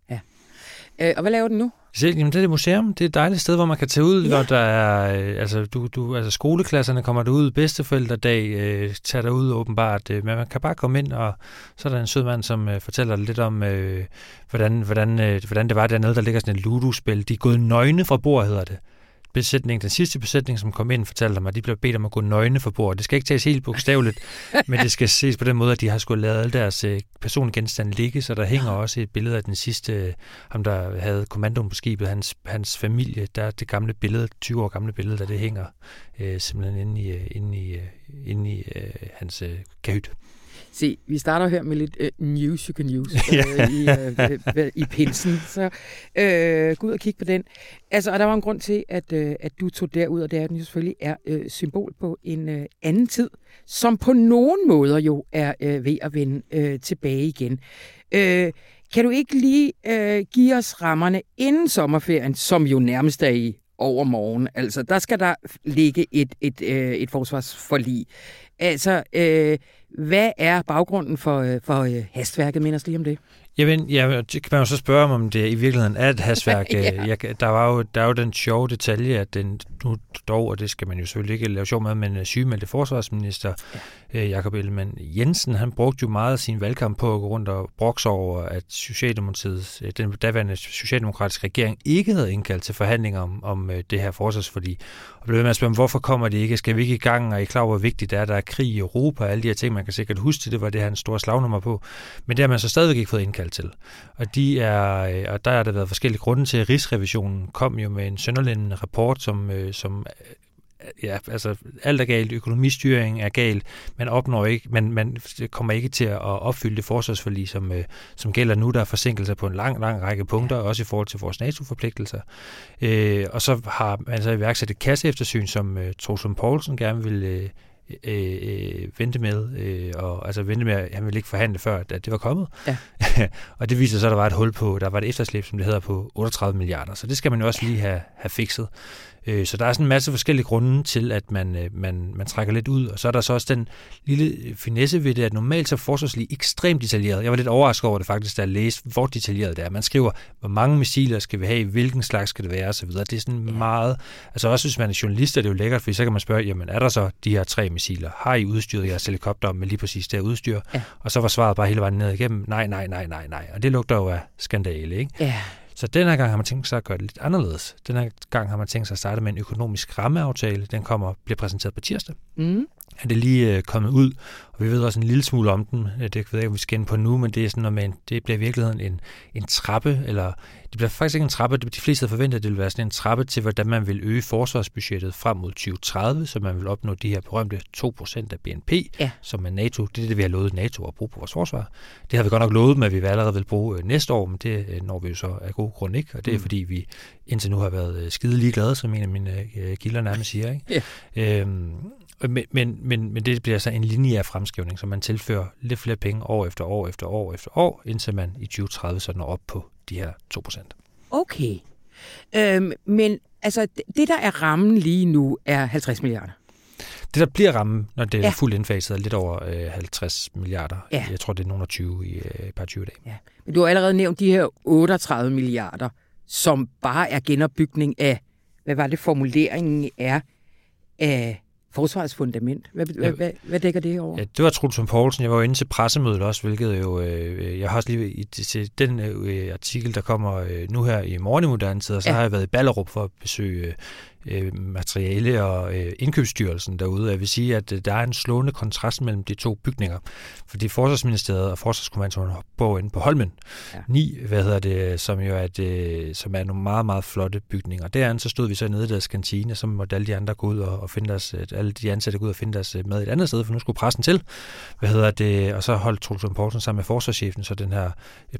Øh, og hvad laver den nu? Jamen, det er et museum. Det er et dejligt sted, hvor man kan tage ud, ja. når der er, øh, altså, du, du, altså skoleklasserne kommer derud, bedsteforældredag øh, tager derud åbenbart, øh, men man kan bare komme ind, og så er der en sød mand, som øh, fortæller lidt om, øh, hvordan, hvordan, øh, hvordan det var dernede, der ligger sådan et ludospil. De er gået nøgne fra bord, hedder det besætning, den sidste besætning, som kom ind, fortalte mig, at de blev bedt om at gå nøgne for bord. Det skal ikke tages helt bogstaveligt, men det skal ses på den måde, at de har skulle lavet alle deres øh, personlige genstande ligge, så der hænger også et billede af den sidste, øh, ham der havde kommandoen på skibet, hans, hans familie, der er det gamle billede, 20 år gamle billede, der det hænger øh, simpelthen inde i, øh, inde i, inde i øh, hans øh, kahyt. Se, vi starter her med lidt uh, news, you can use uh, i, uh, i pinsen. Så uh, gå ud og kig på den. Altså, og der var en grund til, at, uh, at du tog derud, og det er, at den jo selvfølgelig er uh, symbol på en uh, anden tid, som på nogen måder jo er uh, ved at vende uh, tilbage igen. Uh, kan du ikke lige uh, give os rammerne inden sommerferien, som jo nærmest er i overmorgen? Altså, der skal der ligge et, et, et, et forsvarsforlig. Altså, øh, hvad er baggrunden for, øh, for øh, hastværket? Minder lige om det. Jamen, ja, det kan man jo så spørge om, det i virkeligheden er et hastværk. ja. jeg, der, var jo, der er jo den sjove detalje, at den nu dog, og det skal man jo selvfølgelig ikke lave sjov med, men sygemeldte forsvarsminister ja. Øh, Jakob Ellemann Jensen, han brugte jo meget af sin valgkamp på at gå rundt og brokse over, at Socialdemokratiet, øh, den daværende socialdemokratiske regering ikke havde indkaldt til forhandlinger om, om øh, det her forsvarsforlig. Og blev ved med at spørge, hvorfor kommer det ikke? Skal vi ikke i gang? Og I klar hvor vigtigt det er, der er krig i Europa og alle de her ting, man kan sikkert huske til, det var det her en stor slagnummer på. Men det har man så stadigvæk ikke fået indkaldt til. Og, de er, og der har der været forskellige grunde til, at Rigsrevisionen kom jo med en sønderlændende rapport, som, som ja, altså alt er galt, økonomistyring er galt, man opnår ikke, man, man kommer ikke til at opfylde det forsvarsforlig, som, som gælder nu. Der er forsinkelser på en lang, lang række punkter, også i forhold til vores NATO-forpligtelser. Øh, og så har man så iværksat et kasseeftersyn, som øh, Troelsund Poulsen gerne vil øh, øh, øh, vente med, øh, og altså vente med, at han ville ikke forhandle før, at det var kommet. Ja. og det viser så, at der var et hul på, der var et efterslæb, som det hedder, på 38 milliarder. Så det skal man jo også lige have, have fikset. Øh, så der er sådan en masse forskellige grunde til, at man, øh, man, man trækker lidt ud. Og så er der så også den lille finesse ved det, at normalt så er forsvarslig ekstremt detaljeret. Jeg var lidt overrasket over det faktisk, da jeg læste, hvor detaljeret det er. Man skriver, hvor mange missiler skal vi have, hvilken slags skal det være osv. Det er sådan meget... Altså også hvis man er journalist, er det jo lækkert, for så kan man spørge, jamen er der så de her tre missiler? Har I udstyret jeres helikopter med lige præcis det her udstyr? Ja. Og så var svaret bare hele vejen ned igennem, nej, nej, nej, nej, nej. Og det lugter jo af skandale, ikke? Ja. Så den her gang har man tænkt sig at gøre det lidt anderledes. Den her gang har man tænkt sig at starte med en økonomisk rammeaftale. Den kommer bliver præsenteret på tirsdag. Mm. Er det lige øh, kommet ud, og vi ved også en lille smule om den. Det ved jeg ikke, om vi skal ind på nu, men det er sådan noget med, en, det bliver i virkeligheden en, en trappe, eller det bliver faktisk ikke en trappe, de fleste havde forventet, at det ville være sådan en trappe til, hvordan man vil øge forsvarsbudgettet frem mod 2030, så man vil opnå de her berømte 2% af BNP, ja. som er NATO. Det er det, vi har lovet NATO at bruge på vores forsvar. Det har vi godt nok lovet dem, at vi allerede vil bruge øh, næste år, men det øh, når vi jo så af god grund ikke, og det er mm. fordi, vi indtil nu har været øh, skide ligeglade, som en af mine kilder nærmest siger. Ikke? Ja. Øhm, men, men, men, men det bliver så en lineær fremskrivning, så man tilfører lidt flere penge år efter år efter år efter år, indtil man i 2030 så når op på de her 2%. Okay. Øhm, men altså, det, der er rammen lige nu, er 50 milliarder. Det, der bliver rammen, når det er ja. fuldt indfaset, er lidt over øh, 50 milliarder. Ja. Jeg tror, det er nogen af 20 i øh, par 20 dage. Ja. Men du har allerede nævnt de her 38 milliarder, som bare er genopbygning af, hvad var det formuleringen er, af forsvarets fundament. Hvad, ja, hvad, hvad, dækker det over? Ja, det var Truls Poulsen. Jeg var jo inde til pressemødet også, hvilket jo... Øh, jeg har også lige i, til den øh, artikel, der kommer øh, nu her i morgen i moderne tid, og så ja. har jeg været i Ballerup for at besøge øh, materiale- og øh, indkøbsstyrelsen derude. Jeg vil sige, at øh, der er en slående kontrast mellem de to bygninger. Fordi Forsvarsministeriet og Forsvarskommandoen bor inde på Holmen. Ja. Ni, hvad hedder det, som jo er, det, som er nogle meget, meget flotte bygninger. Derinde så stod vi så nede i deres kantine, så måtte alle de andre gå ud og, og finde deres, alle de ansatte gå ud og finde deres mad et andet sted, for nu skulle pressen til. Hvad hedder det, og så holdt Truls Poulsen sammen med forsvarschefen så den her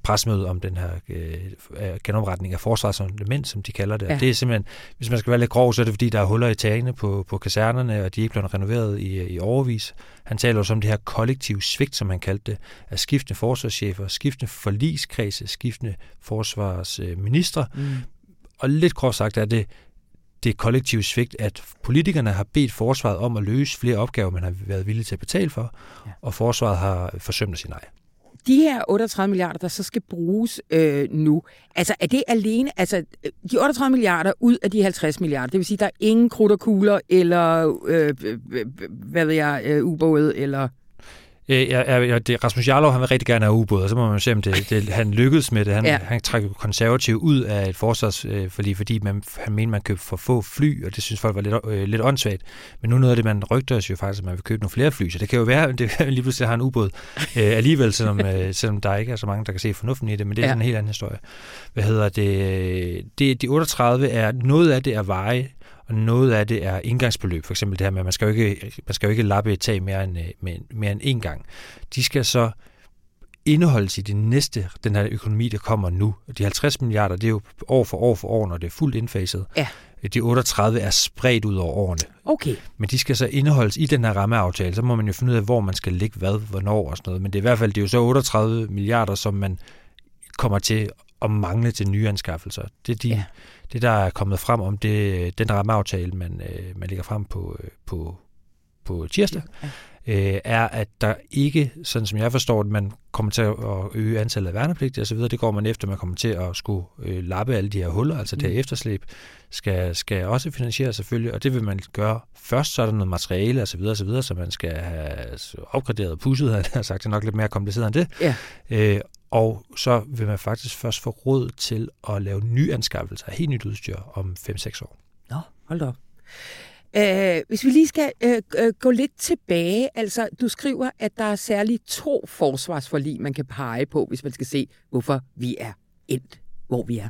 presmøde om den her øh, genopretning af forsvarselement, som de kalder det. Ja. det er simpelthen, hvis man skal være lidt grov, så er det fordi, der er huller i tagene på, på kasernerne, og de er ikke blevet renoveret i, i overvis. Han taler også om det her kollektive svigt, som han kaldte det, af skiftende forsvarschefer, skiftende forligskredse, skiftende forsvarsministre. Mm. Og lidt kort sagt er det det kollektive svigt, at politikerne har bedt forsvaret om at løse flere opgaver, man har været villige til at betale for, ja. og forsvaret har forsømt sin ej de her 38 milliarder, der så skal bruges øh, nu, altså er det alene, altså øh, de 38 milliarder ud af de 50 milliarder, det vil sige, der er ingen krudt og kugler, eller øh, øh, øh, hvad ved jeg, øh, ubåde, eller Øh, ja, ja, det, Rasmus Jarlov, han vil rigtig gerne have ubåd, og så må man se, om det, det, han lykkedes med det. Han, ja. han trækker konservativ ud af et forsvarsforlig, fordi man, han mener, man købte for få fly, og det synes folk var lidt, øh, lidt åndssvagt. Men nu noget af det, man rygter os jo faktisk, at man vil købe nogle flere fly, så det kan jo være, at det lige pludselig har en ubåd øh, alligevel, selvom, øh, selvom der ikke er så mange, der kan se fornuften i det, men det er ja. sådan en helt anden historie. Hvad hedder det? det de 38 er, noget af det er veje, og noget af det er indgangsbeløb, for eksempel det her med, at man skal jo ikke, man skal jo ikke lappe et tag mere end, øh, mere end én gang. De skal så indeholdes i det næste, den her økonomi, der kommer nu. De 50 milliarder, det er jo år for år for år, når det er fuldt indfaset. Ja. De 38 er spredt ud over årene. Okay. Men de skal så indeholdes i den her rammeaftale. Så må man jo finde ud af, hvor man skal ligge hvad, hvornår og sådan noget. Men det er i hvert fald det er jo så 38 milliarder, som man kommer til at mangle til nye anskaffelser. Det er de, ja det, der er kommet frem om det, den rammeaftale, man, øh, man lægger frem på, øh, på, på tirsdag, ja. øh, er, at der ikke, sådan som jeg forstår det, man kommer til at øge antallet af værnepligtige osv., det går man efter, man kommer til at skulle øh, lappe alle de her huller, altså mm. det her mm. efterslæb, skal, skal også finansieres selvfølgelig, og det vil man gøre først, så er der noget materiale osv., osv., så man skal have opgraderet og pusset, har jeg sagt, det er nok lidt mere kompliceret end det. Ja. Øh, og så vil man faktisk først få råd til at lave nyanskaffelser af helt nyt udstyr om 5-6 år. Nå, hold op. Uh, hvis vi lige skal uh, gå lidt tilbage, altså du skriver, at der er særligt to forsvarsforlig, man kan pege på, hvis man skal se, hvorfor vi er endt, hvor vi er.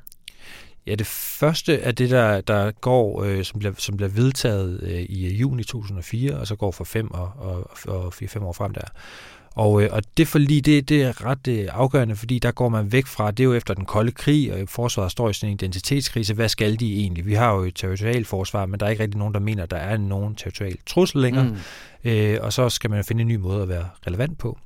Ja, det første er det, der, der går, øh, som, bliver, som bliver vedtaget øh, i juni 2004, og så går for fem og, og, og fire-fem år frem der. Og, øh, og det forlig, det, det er ret øh, afgørende, fordi der går man væk fra, det er jo efter den kolde krig, og forsvaret står i sådan en identitetskrise. Hvad skal de egentlig? Vi har jo et territorialt forsvar, men der er ikke rigtig nogen, der mener, at der er nogen territorial trussel længere. Mm. Øh, og så skal man finde en ny måde at være relevant på.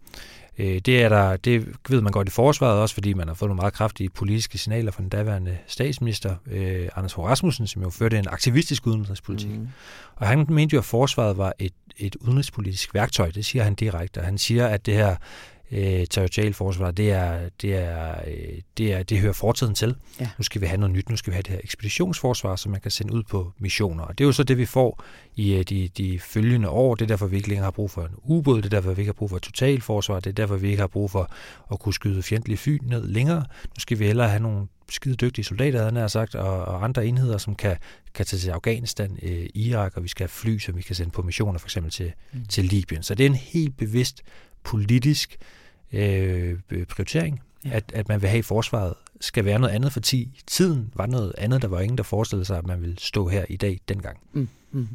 Øh, det, er der, det ved man godt i forsvaret også, fordi man har fået nogle meget kraftige politiske signaler fra den daværende statsminister, øh, Anders Fogh Rasmussen, som jo førte en aktivistisk udenrigspolitik. Mm. Og han mente jo, at forsvaret var et, et udenrigspolitisk værktøj, det siger han direkte, han siger, at det her øh, territorialforsvar, det, er, det, er, øh, det, er, det hører fortiden til. Ja. Nu skal vi have noget nyt, nu skal vi have det her ekspeditionsforsvar, som man kan sende ud på missioner. Og det er jo så det, vi får i øh, de, de følgende år. Det er derfor, vi ikke længere har brug for en ubåd, det er derfor, vi ikke har brug for et totalforsvar, det er derfor, vi ikke har brug for at kunne skyde fjendtlige fly ned længere. Nu skal vi hellere have nogle skide dygtige soldater, han har sagt, og, og andre enheder, som kan, kan tage til Afghanistan, øh, Irak, og vi skal have fly, som vi kan sende på missioner, for eksempel til, mm. til Libyen. Så det er en helt bevidst politisk øh, prioritering, ja. at, at man vil have i forsvaret skal være noget andet for 10. Tiden var noget andet. Der var ingen, der forestillede sig, at man ville stå her i dag dengang. Mm. Mm.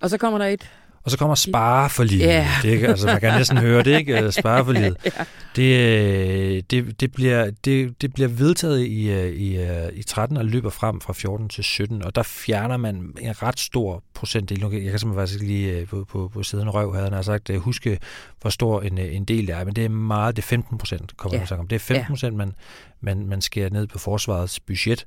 Og så kommer der et og så kommer spare for livet. Yeah. Det, altså, man kan næsten høre det, ikke? Spare for livet. ja. det, øh, det, det, bliver, det, det bliver vedtaget i, øh, i, øh, i 13 og løber frem fra 14 til 17, og der fjerner man en ret stor procentdel. Jeg kan simpelthen faktisk lige på, på, på siden røv, havde han sagt, huske, hvor stor en, en del det er, men det er meget, det er 15 procent, kommer yeah. man om. Det er 15 procent, yeah. man, man, man skærer ned på forsvarets budget.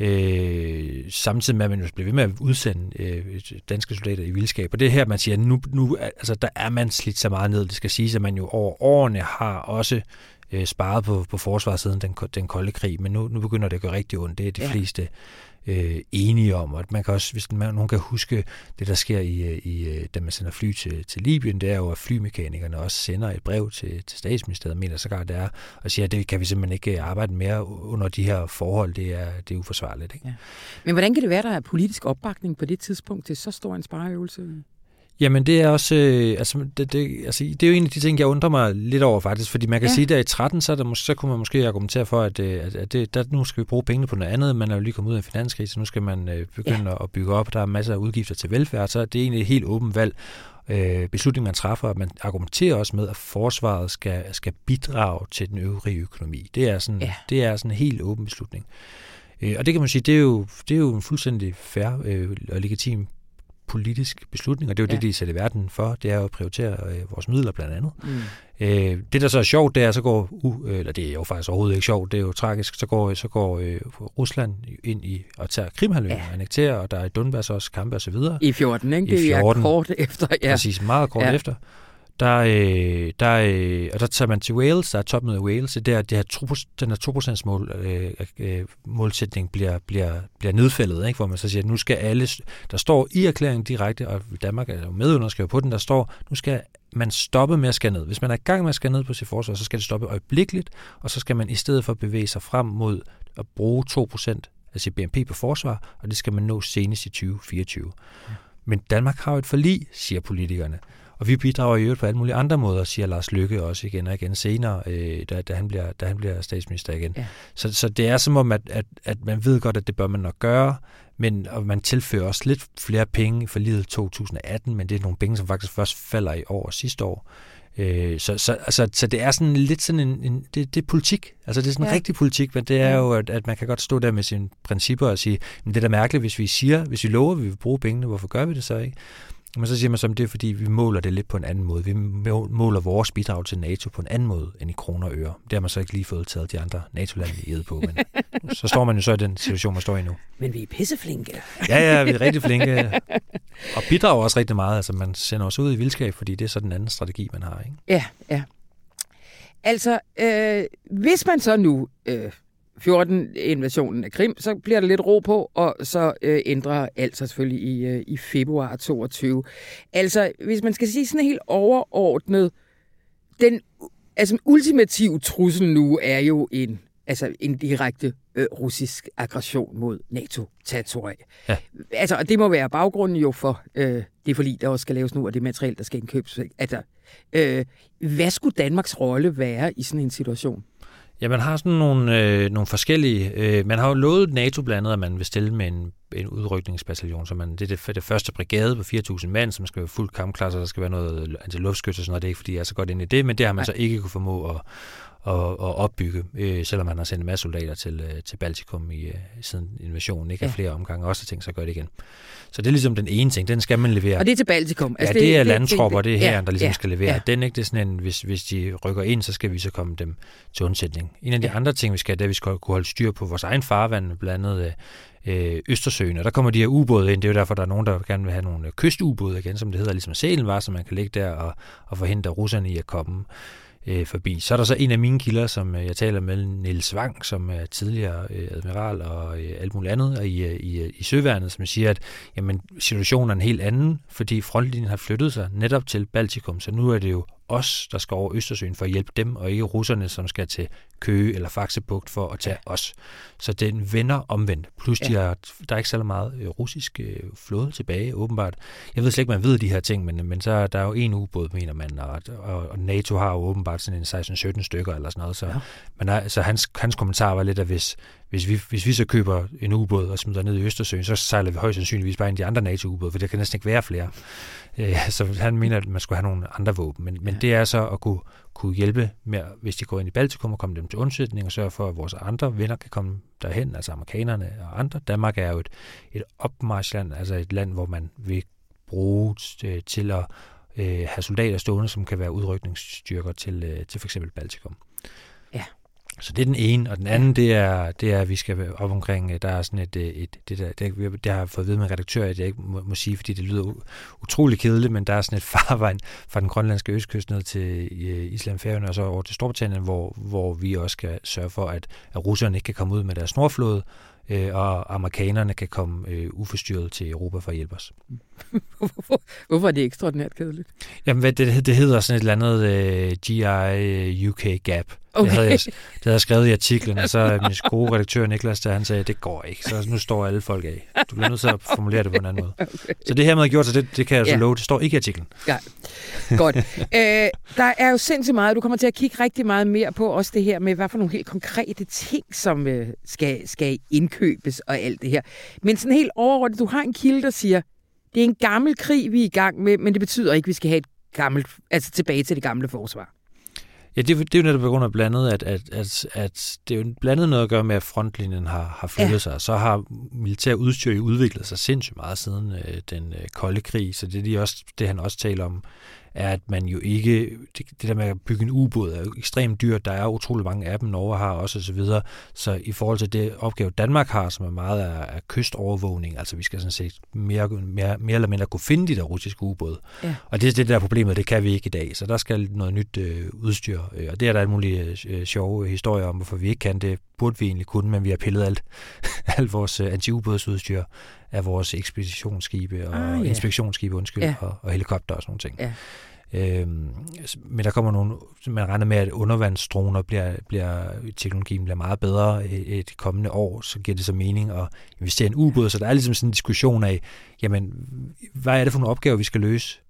Øh, samtidig med, at man jo bliver ved med at udsende øh, danske soldater i vildskab. Og det er her, man siger, at nu, nu altså, der er man slidt så meget ned. Det skal sige, at man jo over årene har også øh, sparet på, på forsvaret siden den, den kolde krig, men nu, nu begynder det at gøre rigtig ondt. Det er de ja. fleste øh, enige om. Og man kan også, hvis man, nogen kan huske det, der sker i, øh, i øh, da man sender fly til, til Libyen, det er jo, at flymekanikerne også sender et brev til, til statsministeriet, mener sågar det er, og siger, at det kan vi simpelthen ikke arbejde mere under de her forhold. Det er, det er uforsvarligt. Ikke? Ja. Men hvordan kan det være, der er politisk opbakning på det tidspunkt til så stor en spareøvelse? Jamen det er også, øh, altså, det, det, altså det er jo en af de ting, jeg undrer mig lidt over faktisk, fordi man kan ja. sige, at i 13, så, er der, så kunne man måske argumentere for, at, øh, at, at det, der, nu skal vi bruge pengene på noget andet, man er jo lige kommet ud af en finanskrise, nu skal man øh, begynde ja. at bygge op, der er masser af udgifter til velfærd, så det er egentlig et helt åbent valg, øh, beslutning, man træffer, at man argumenterer også med, at forsvaret skal, skal bidrage til den øvrige økonomi. Det er sådan, ja. det er sådan en helt åben beslutning. Øh, og det kan man sige, det er jo, det er jo en fuldstændig fair øh, og legitim politisk beslutning, og det er jo ja. det, de sætter i verden for, det er jo at prioritere øh, vores midler blandt andet. Mm. Øh, det, der så er sjovt, det er, så går, uh, eller det er jo faktisk overhovedet ikke sjovt, det er jo tragisk, så går, så går øh, Rusland ind i og tager Krimhalvøen ja. og annekterer, og der er i Donbass også kampe og så videre. I 14, ikke? I 14, det er kort efter, ja. Præcis, meget kort ja. efter. Der, øh, der, øh, og der tager man til Wales, der er topmøde i Wales, det der, det her 2, den her 2% mål, øh, øh, målsætning bliver, bliver, bliver nedfældet, ikke? hvor man så siger, at nu skal alle, der står i erklæringen direkte, og Danmark er jo medunderskrevet på den, der står, nu skal man stoppe med at skære ned. Hvis man er i gang med at skære ned på sit forsvar, så skal det stoppe øjeblikkeligt, og så skal man i stedet for bevæge sig frem mod at bruge 2% af sit BNP på forsvar, og det skal man nå senest i 2024. Ja. Men Danmark har jo et forlig, siger politikerne. Og vi bidrager i øvrigt på alle mulige andre måder, siger Lars Lykke også igen og igen senere, øh, da, da, han bliver, da han bliver statsminister igen. Ja. Så, så det er som om, at, at, at man ved godt, at det bør man nok gøre, men og man tilfører også lidt flere penge for livet 2018, men det er nogle penge, som faktisk først falder i år og sidste år. Øh, så, så, altså, så det er sådan lidt sådan en, en det, det er politik. Altså det er sådan en ja. rigtig politik, men det er jo, at, at man kan godt stå der med sine principper og sige, men det er da mærkeligt, hvis vi siger, hvis vi lover, at vi vil bruge pengene, hvorfor gør vi det så ikke? Men så siger man som det er, fordi vi måler det lidt på en anden måde. Vi måler vores bidrag til NATO på en anden måde end i kroner og øre. Det har man så ikke lige fået taget de andre NATO-lande i på, men så står man jo så i den situation, man står i nu. Men vi er pisseflinke. ja, ja, vi er rigtig flinke. Og bidrager også rigtig meget. Altså man sender os ud i vildskab, fordi det er så den anden strategi, man har. Ikke? Ja, ja. Altså, øh, hvis man så nu øh, 14-invasionen af Krim, så bliver der lidt ro på, og så øh, ændrer alt sig selvfølgelig i, øh, i februar 22. Altså, hvis man skal sige sådan helt overordnet, den altså, ultimative trussel nu er jo en, altså, en direkte øh, russisk aggression mod NATO-territorie. Ja. Altså, og det må være baggrunden jo for øh, det forlig, der også skal laves nu, og det materiale, der skal indkøbes. Altså, øh, hvad skulle Danmarks rolle være i sådan en situation? Ja, man har sådan nogle, øh, nogle forskellige... Øh, man har jo lovet NATO blandt andet, at man vil stille med en, en udrykningsbataljon, så man, det er det, det første brigade på 4.000 mand, som skal være fuldt kampklar, så der skal være noget antiluftskyts og sådan noget. Det er ikke, fordi jeg er så godt inde i det, men det har man så ikke kunne formå at, at, at opbygge, øh, selvom man har sendt en masse soldater til, øh, til Baltikum i, øh, siden invasionen, ikke af ja. flere omgange, også tænkt sig at gøre det igen. Så det er ligesom den ene ting, den skal man levere. Og det er til Baltikum? Altså ja, det, det er landtropper, det er her, ja, der ligesom ja, skal levere. Ja. Den ikke det er sådan en, hvis, hvis de rykker ind, så skal vi så komme dem til undsætning. En af de ja. andre ting, vi skal, det er, at vi skal kunne holde styr på vores egen farvand, blandt andet øh, Østersøen, og der kommer de her ubåde ind. Det er jo derfor, der er nogen, der gerne vil have nogle kystubåde igen, som det hedder, ligesom Sælen var, så man kan ligge der og, og forhindre russerne i at komme øh, forbi. Så er der så en af mine kilder, som øh, jeg taler med, Niels Wang, som er tidligere øh, admiral og øh, alt muligt andet i, øh, i, øh, i Søværnet, som siger, at jamen, situationen er en helt anden, fordi frontlinjen har flyttet sig netop til Baltikum, så nu er det jo os, der skal over Østersøen for at hjælpe dem, og ikke russerne, som skal til Køge eller Faxebugt for at tage ja. os. Så den vender omvendt. Plus, ja. de har, der er ikke så meget øh, russisk øh, flåde tilbage, åbenbart. Jeg ved slet ikke, man ved de her ting, men, men så der er jo en ubåd, mener man, og, og, og NATO har jo åbenbart sådan en 16-17 stykker eller sådan noget. Så, ja. men så hans, hans kommentar var lidt, at hvis, hvis vi, hvis vi så køber en ubåd og smider ned i Østersøen, så sejler vi højst sandsynligvis bare ind i de andre NATO-ubåde, for der kan næsten ikke være flere. Øh, så han mener, at man skulle have nogle andre våben. Men, men det er så at kunne, kunne hjælpe med, hvis de går ind i Baltikum og komme dem til undsætning og sørge for, at vores andre venner kan komme derhen, altså amerikanerne og andre. Danmark er jo et, et opmarschland, altså et land, hvor man vil bruge øh, til at øh, have soldater stående, som kan være udrykningsstyrker til, øh, til f.eks. Baltikum. Så det er den ene, og den anden, det er, det er at vi skal op omkring, øh, der er sådan et, øh, et det, der, det, det har jeg fået ved med redaktør, at jeg ikke må, må sige, fordi det lyder utrolig kedeligt, men der er sådan et farvejn fra den grønlandske østkyst ned til øh, Island, Færøerne og så over til Storbritannien, hvor, hvor vi også skal sørge for, at, at russerne ikke kan komme ud med deres snorflåde, øh, og amerikanerne kan komme øh, uforstyrret til Europa for at hjælpe os. Hvorfor er det ekstraordinært kedeligt? Jamen, det, det hedder sådan et eller andet øh, GI UK Gap. Okay. Det, havde jeg, det havde jeg skrevet i artiklen, og så min gode redaktør Niklas, der han sagde, det går ikke, så nu står alle folk af. Du bliver nødt til at formulere det på en anden måde. Okay. Så det her med at gjort, så det, det kan jeg så ja. love, det står ikke i artiklen. Ja, godt. Æ, der er jo sindssygt meget, du kommer til at kigge rigtig meget mere på også det her med, hvad for nogle helt konkrete ting, som øh, skal, skal indkøbes og alt det her. Men sådan helt overordnet, du har en kilde, der siger, det er en gammel krig, vi er i gang med, men det betyder ikke, at vi skal have et gammelt, altså tilbage til det gamle forsvar. Ja, det, det er jo netop på grund af blandet, at, at, at, at det er jo blandet noget at gøre med, at frontlinjen har, har flyttet ja. sig. Så har militær udstyr jo udviklet sig sindssygt meget siden øh, den øh, kolde krig, så det er de også, det han også taler om, er, at man jo ikke, det, det der med at bygge en ubåd er jo ekstremt dyrt, der er utrolig mange af dem, Norge har også osv., så, så i forhold til det opgave, Danmark har, som er meget af, af kystovervågning, altså vi skal sådan set mere, mere, mere eller mindre kunne finde de der russiske ubåde. Ja. Og det er det der problemet, det kan vi ikke i dag, så der skal noget nyt øh, udstyr, øh, og det er der alle mulige øh, sjove historier om, hvorfor vi ikke kan det, burde vi egentlig kunne, men vi har pillet alt, alt vores øh, antiubådsudstyr af vores ekspeditionsskibe og ah, ja. inspektionsskibe undskyld, ja. og, og helikopter og sådan nogle ting. Ja. Øhm, men der kommer nogle, man regner med, at undervandsdroner bliver, bliver, teknologien bliver meget bedre i et kommende år, så giver det så mening at investere i en ubåd, så der er ligesom sådan en diskussion af, jamen, hvad er det for nogle opgaver, vi skal løse,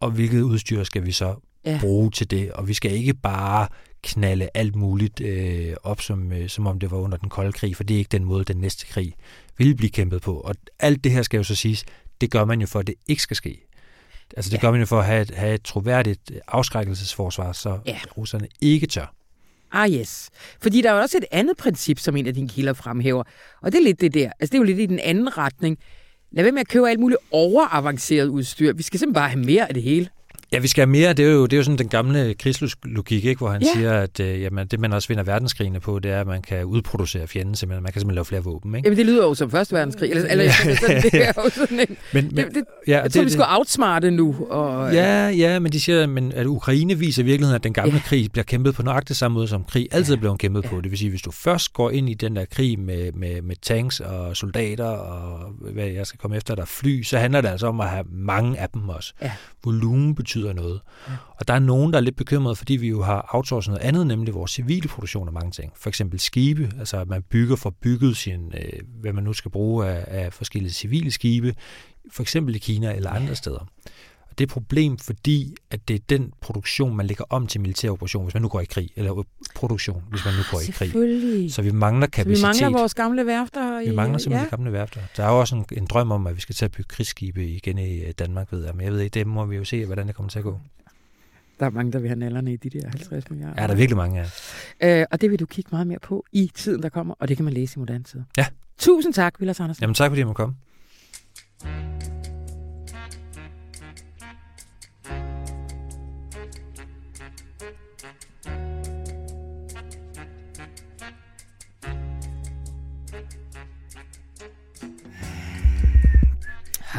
og hvilket udstyr skal vi så ja. bruge til det, og vi skal ikke bare knalde alt muligt øh, op, som, øh, som om det var under den kolde krig, for det er ikke den måde, den næste krig vil blive kæmpet på. Og alt det her skal jo så siges, det gør man jo for, at det ikke skal ske. Altså det ja. gør man jo for at have et, have et troværdigt afskrækkelsesforsvar, så ja. russerne ikke tør. Ah yes. Fordi der er jo også et andet princip, som en af dine kilder fremhæver, og det er lidt det der. Altså det er jo lidt i den anden retning. Lad være med at købe alt muligt overavanceret udstyr. Vi skal simpelthen bare have mere af det hele. Ja, vi skal have mere. Det er jo, det er jo sådan den gamle krigslogik, ikke? hvor han ja. siger, at øh, jamen, det man også vinder verdenskrigene på, det er, at man kan udproducere fjenden, simpelthen. Man kan simpelthen lave flere våben. Ikke? Jamen, det lyder jo som Første Verdenskrig. Eller, eller ja. sådan, det er jo sådan en, men, men, det, det, ja, jeg tror, det, vi skal outsmarte nu. Og, ja, ja, men de siger, men, at Ukraine viser i virkeligheden, at den gamle ja. krig bliver kæmpet på nøjagtig samme måde, som krig altid ja. blev kæmpet ja. på. Det vil sige, hvis du først går ind i den der krig med, med, med tanks og soldater, og hvad jeg skal komme efter, der fly, så handler det altså om at have mange af dem også. Ja. Volumen betyder noget. Ja. Og der er nogen, der er lidt bekymrede, fordi vi jo har outsourcet noget andet, nemlig vores civile produktion af mange ting. For eksempel skibe, altså at man bygger for bygget sin, øh, hvad man nu skal bruge af, af forskellige civile skibe, for eksempel i Kina eller andre ja. steder. Og det er et problem, fordi at det er den produktion, man lægger om til militær operation, hvis man nu går i krig, eller produktion, hvis man nu går i krig. Så vi mangler kapacitet. Så vi mangler vores gamle værfter. I, vi mangler simpelthen ja. de gamle værfter. Der er jo også en, en drøm om, at vi skal til at bygge krigsskibe igen i øh, Danmark, ved jeg. Men jeg ved ikke, det må vi jo se, hvordan det kommer til at gå. Der er mange, der vil have nallerne i de der 50 milliarder. Ja, der er virkelig mange, ja. Øh, og det vil du kigge meget mere på i tiden, der kommer, og det kan man læse i Moderne Tid. Ja. Tusind tak, Vilas Andersen. Jamen tak, fordi jeg måtte komme.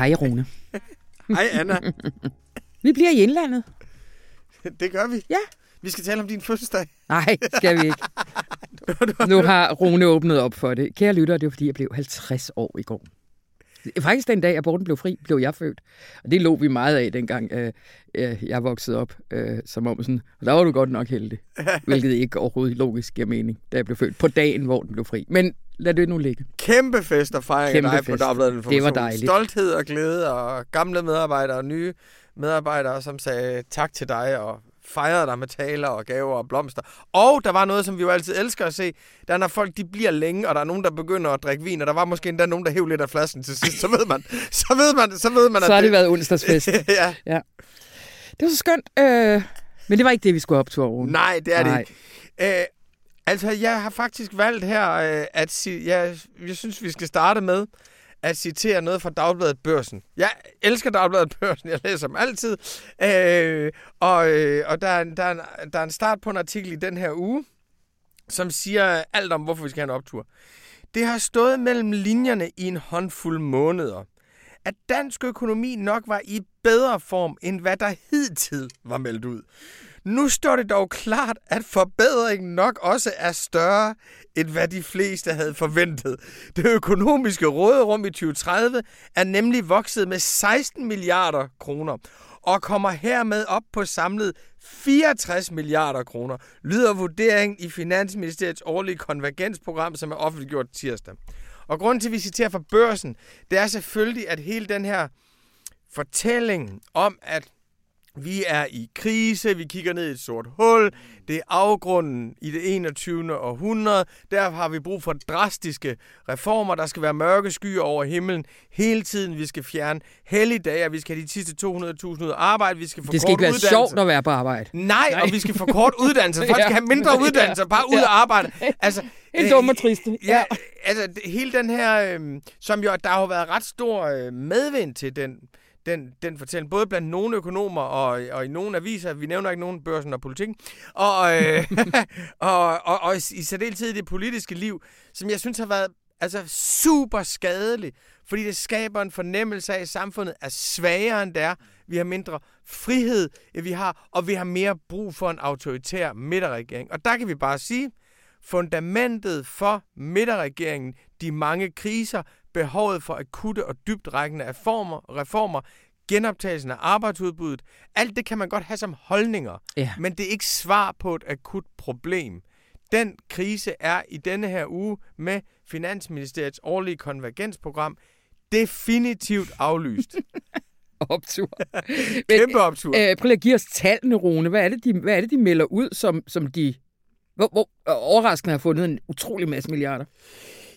Hej, Rune. Hej, Anna. vi bliver i indlandet. Det gør vi. Ja. Vi skal tale om din fødselsdag. Nej, skal vi ikke. nu har Rune åbnet op for det. Kære lytter, det var fordi, jeg blev 50 år i går. Faktisk den dag, aborten blev fri, blev jeg født. Og det lå vi meget af, dengang øh, øh, jeg voksede op. Øh, som om sådan, og der var du godt nok heldig. hvilket ikke overhovedet logisk giver mening, da jeg blev født. På dagen, hvor den blev fri. Men lad det nu ligge. Kæmpe fest og fejring Kæmpe af dig fest. på Dagbladet Information. Det var dejligt. Stolthed og glæde og gamle medarbejdere og nye medarbejdere, som sagde tak til dig og fejrede dig med taler og gaver og blomster. Og der var noget, som vi jo altid elsker at se. Der er, når folk de bliver længe, og der er nogen, der begynder at drikke vin, og der var måske endda nogen, der hævde lidt af flasken til sidst. Så ved man, så ved man, så ved man så at har det, det været onsdagsfest. ja. ja. Det var så skønt. Øh, men det var ikke det, vi skulle op til Nej, det er Nej. det ikke. Øh, altså, jeg har faktisk valgt her, øh, at sige, jeg, jeg synes, vi skal starte med, at citere noget fra Dagbladet Børsen. Jeg elsker Dagbladet Børsen, jeg læser dem altid. Øh, og øh, og der, er, der, er, der er en start på en artikel i den her uge, som siger alt om, hvorfor vi skal have en optur. Det har stået mellem linjerne i en håndfuld måneder, at dansk økonomi nok var i bedre form, end hvad der hidtil var meldt ud. Nu står det dog klart, at forbedringen nok også er større, end hvad de fleste havde forventet. Det økonomiske råderum i 2030 er nemlig vokset med 16 milliarder kroner og kommer hermed op på samlet 64 milliarder kroner, lyder vurderingen i Finansministeriets årlige konvergensprogram, som er offentliggjort tirsdag. Og grunden til, at vi citerer fra børsen, det er selvfølgelig, at hele den her fortælling om, at vi er i krise, vi kigger ned i et sort hul, det er afgrunden i det 21. århundrede, der har vi brug for drastiske reformer, der skal være mørke skyer over himlen hele tiden, vi skal fjerne helligdage, vi skal have de sidste 200.000 ud af arbejde, vi skal få Det skal ikke være uddannelse. sjovt at være på arbejde. Nej, Nej, og vi skal få kort uddannelse, folk skal have mindre uddannelse, bare ud af arbejde. Altså, en dum og triste. Ja, ja, altså hele den her, øh, som jo, der har været ret stor øh, medvind til den den, den fortælling, både blandt nogle økonomer og, og i nogle aviser, vi nævner ikke nogen børsen og politik, og, øh, og, og, og i særdeleshed i det politiske liv, som jeg synes har været altså super skadelig, fordi det skaber en fornemmelse af, at samfundet er svagere end det er. Vi har mindre frihed, end vi har, og vi har mere brug for en autoritær midterregering. Og der kan vi bare sige, fundamentet for midterregeringen, de mange kriser, behovet for akutte og dybtrækkende reformer, reformer genoptagelsen af arbejdsudbuddet. Alt det kan man godt have som holdninger, ja. men det er ikke svar på et akut problem. Den krise er i denne her uge med Finansministeriets årlige konvergensprogram definitivt aflyst. optur. Kæmpe optur. Øh, prøv at give os tallene, Rune. Hvad er det, de, hvad er det, de melder ud, som, som de hvor, hvor overraskende har fundet en utrolig masse milliarder?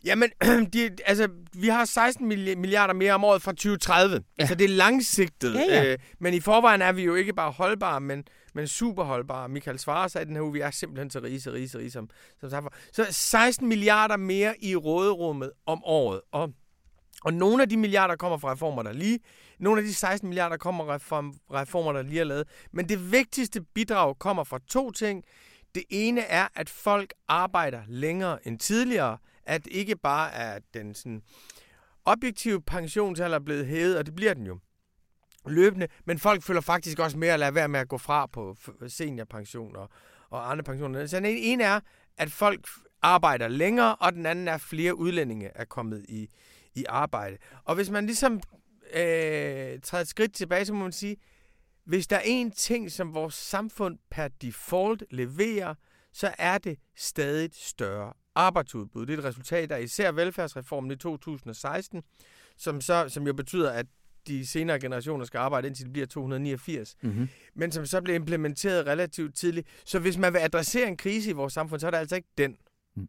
Jamen, de, altså, vi har 16 milliarder mere om året fra 2030, ja. så det er langsigtet. Ja, ja. Øh, men i forvejen er vi jo ikke bare holdbare, men, men super holdbare. Michael Svarer sagde den her uge, vi er simpelthen så rige, så rige, så rige som, som samfund. Så 16 milliarder mere i råderummet om året. Og, og nogle af de milliarder kommer fra reformer, der lige... Nogle af de 16 milliarder kommer fra reformer, der lige er lavet. Men det vigtigste bidrag kommer fra to ting. Det ene er, at folk arbejder længere end tidligere at ikke bare er den sådan objektive pensionsalder blevet hævet, og det bliver den jo løbende, men folk føler faktisk også mere at lade være med at gå fra på seniorpension og, og andre pensioner. Så den ene er, at folk arbejder længere, og den anden er, at flere udlændinge er kommet i, i arbejde. Og hvis man ligesom øh, træder et skridt tilbage, så må man sige, hvis der er en ting, som vores samfund per default leverer, så er det stadig større arbejdsudbud. Det er et resultat af især velfærdsreformen i 2016, som, så, som jo betyder, at de senere generationer skal arbejde, indtil de bliver 289, mm-hmm. men som så bliver implementeret relativt tidligt. Så hvis man vil adressere en krise i vores samfund, så er det altså ikke den. Mm.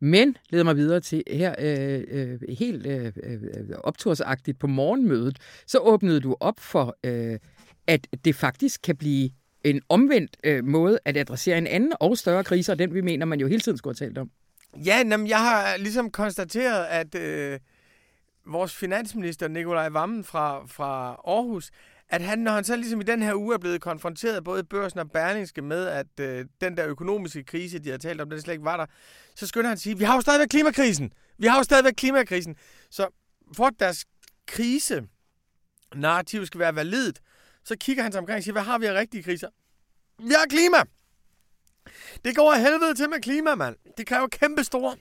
Men leder mig videre til her øh, øh, helt øh, øh, optursagtigt på morgenmødet, så åbnede du op for, øh, at det faktisk kan blive en omvendt øh, måde at adressere en anden og større krise, og den vi mener, man jo hele tiden skulle have talt om. Ja, jamen, jeg har ligesom konstateret, at øh, vores finansminister Nikolaj Vammen fra, fra Aarhus, at han, når han så ligesom i den her uge er blevet konfronteret både børsen og Berlingske med, at øh, den der økonomiske krise, de har talt om, den slet ikke var der, så skynder han at sige, vi har jo stadigvæk klimakrisen. Vi har jo stadigvæk klimakrisen. Så for at deres krise narrativ skal være validt, så kigger han sig omkring og siger, hvad har vi af rigtige kriser? Vi har klima! Det går af helvede til med klima, mand. Det kræver kæmpe store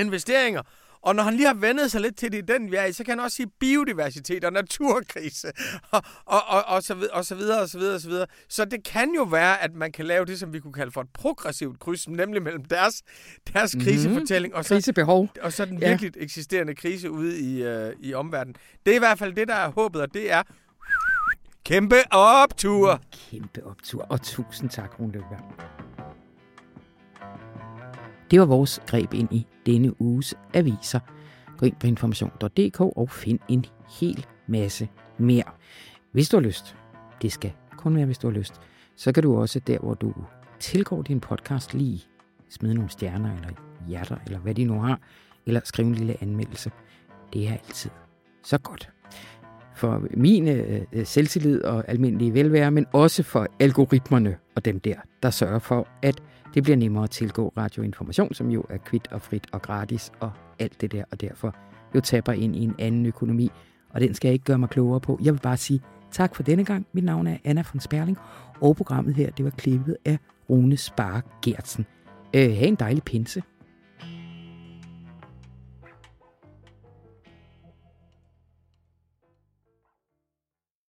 investeringer. Og når han lige har vendet sig lidt til det i den vi er i, så kan han også sige biodiversitet og naturkrise og, og, og, og, så, videre, og så videre og så videre og så videre. Så det kan jo være, at man kan lave det, som vi kunne kalde for et progressivt kryds, nemlig mellem deres, deres mm-hmm. krisefortælling og så, Krisebehov. og så den virkelig ja. eksisterende krise ude i, øh, i omverdenen. Det er i hvert fald det, der er håbet, og det er kæmpe optur. Kæmpe optur, og tusind tak, Rune Løbberg. Det var vores greb ind i denne uges aviser. Gå ind på information.dk og find en hel masse mere. Hvis du har lyst, det skal kun være, hvis du har lyst, så kan du også der, hvor du tilgår din podcast lige smide nogle stjerner eller hjerter, eller hvad de nu har, eller skrive en lille anmeldelse. Det er altid så godt. For min øh, øh selvtillid og almindelige velvære, men også for algoritmerne og dem der, der sørger for, at det bliver nemmere at tilgå radioinformation, som jo er kvidt og frit og gratis og alt det der, og derfor jo taber ind i en anden økonomi. Og den skal jeg ikke gøre mig klogere på. Jeg vil bare sige tak for denne gang. Mit navn er Anna von Sperling, og programmet her, det var klippet af Rune Spar Gertsen. Øh, ha' en dejlig pinse.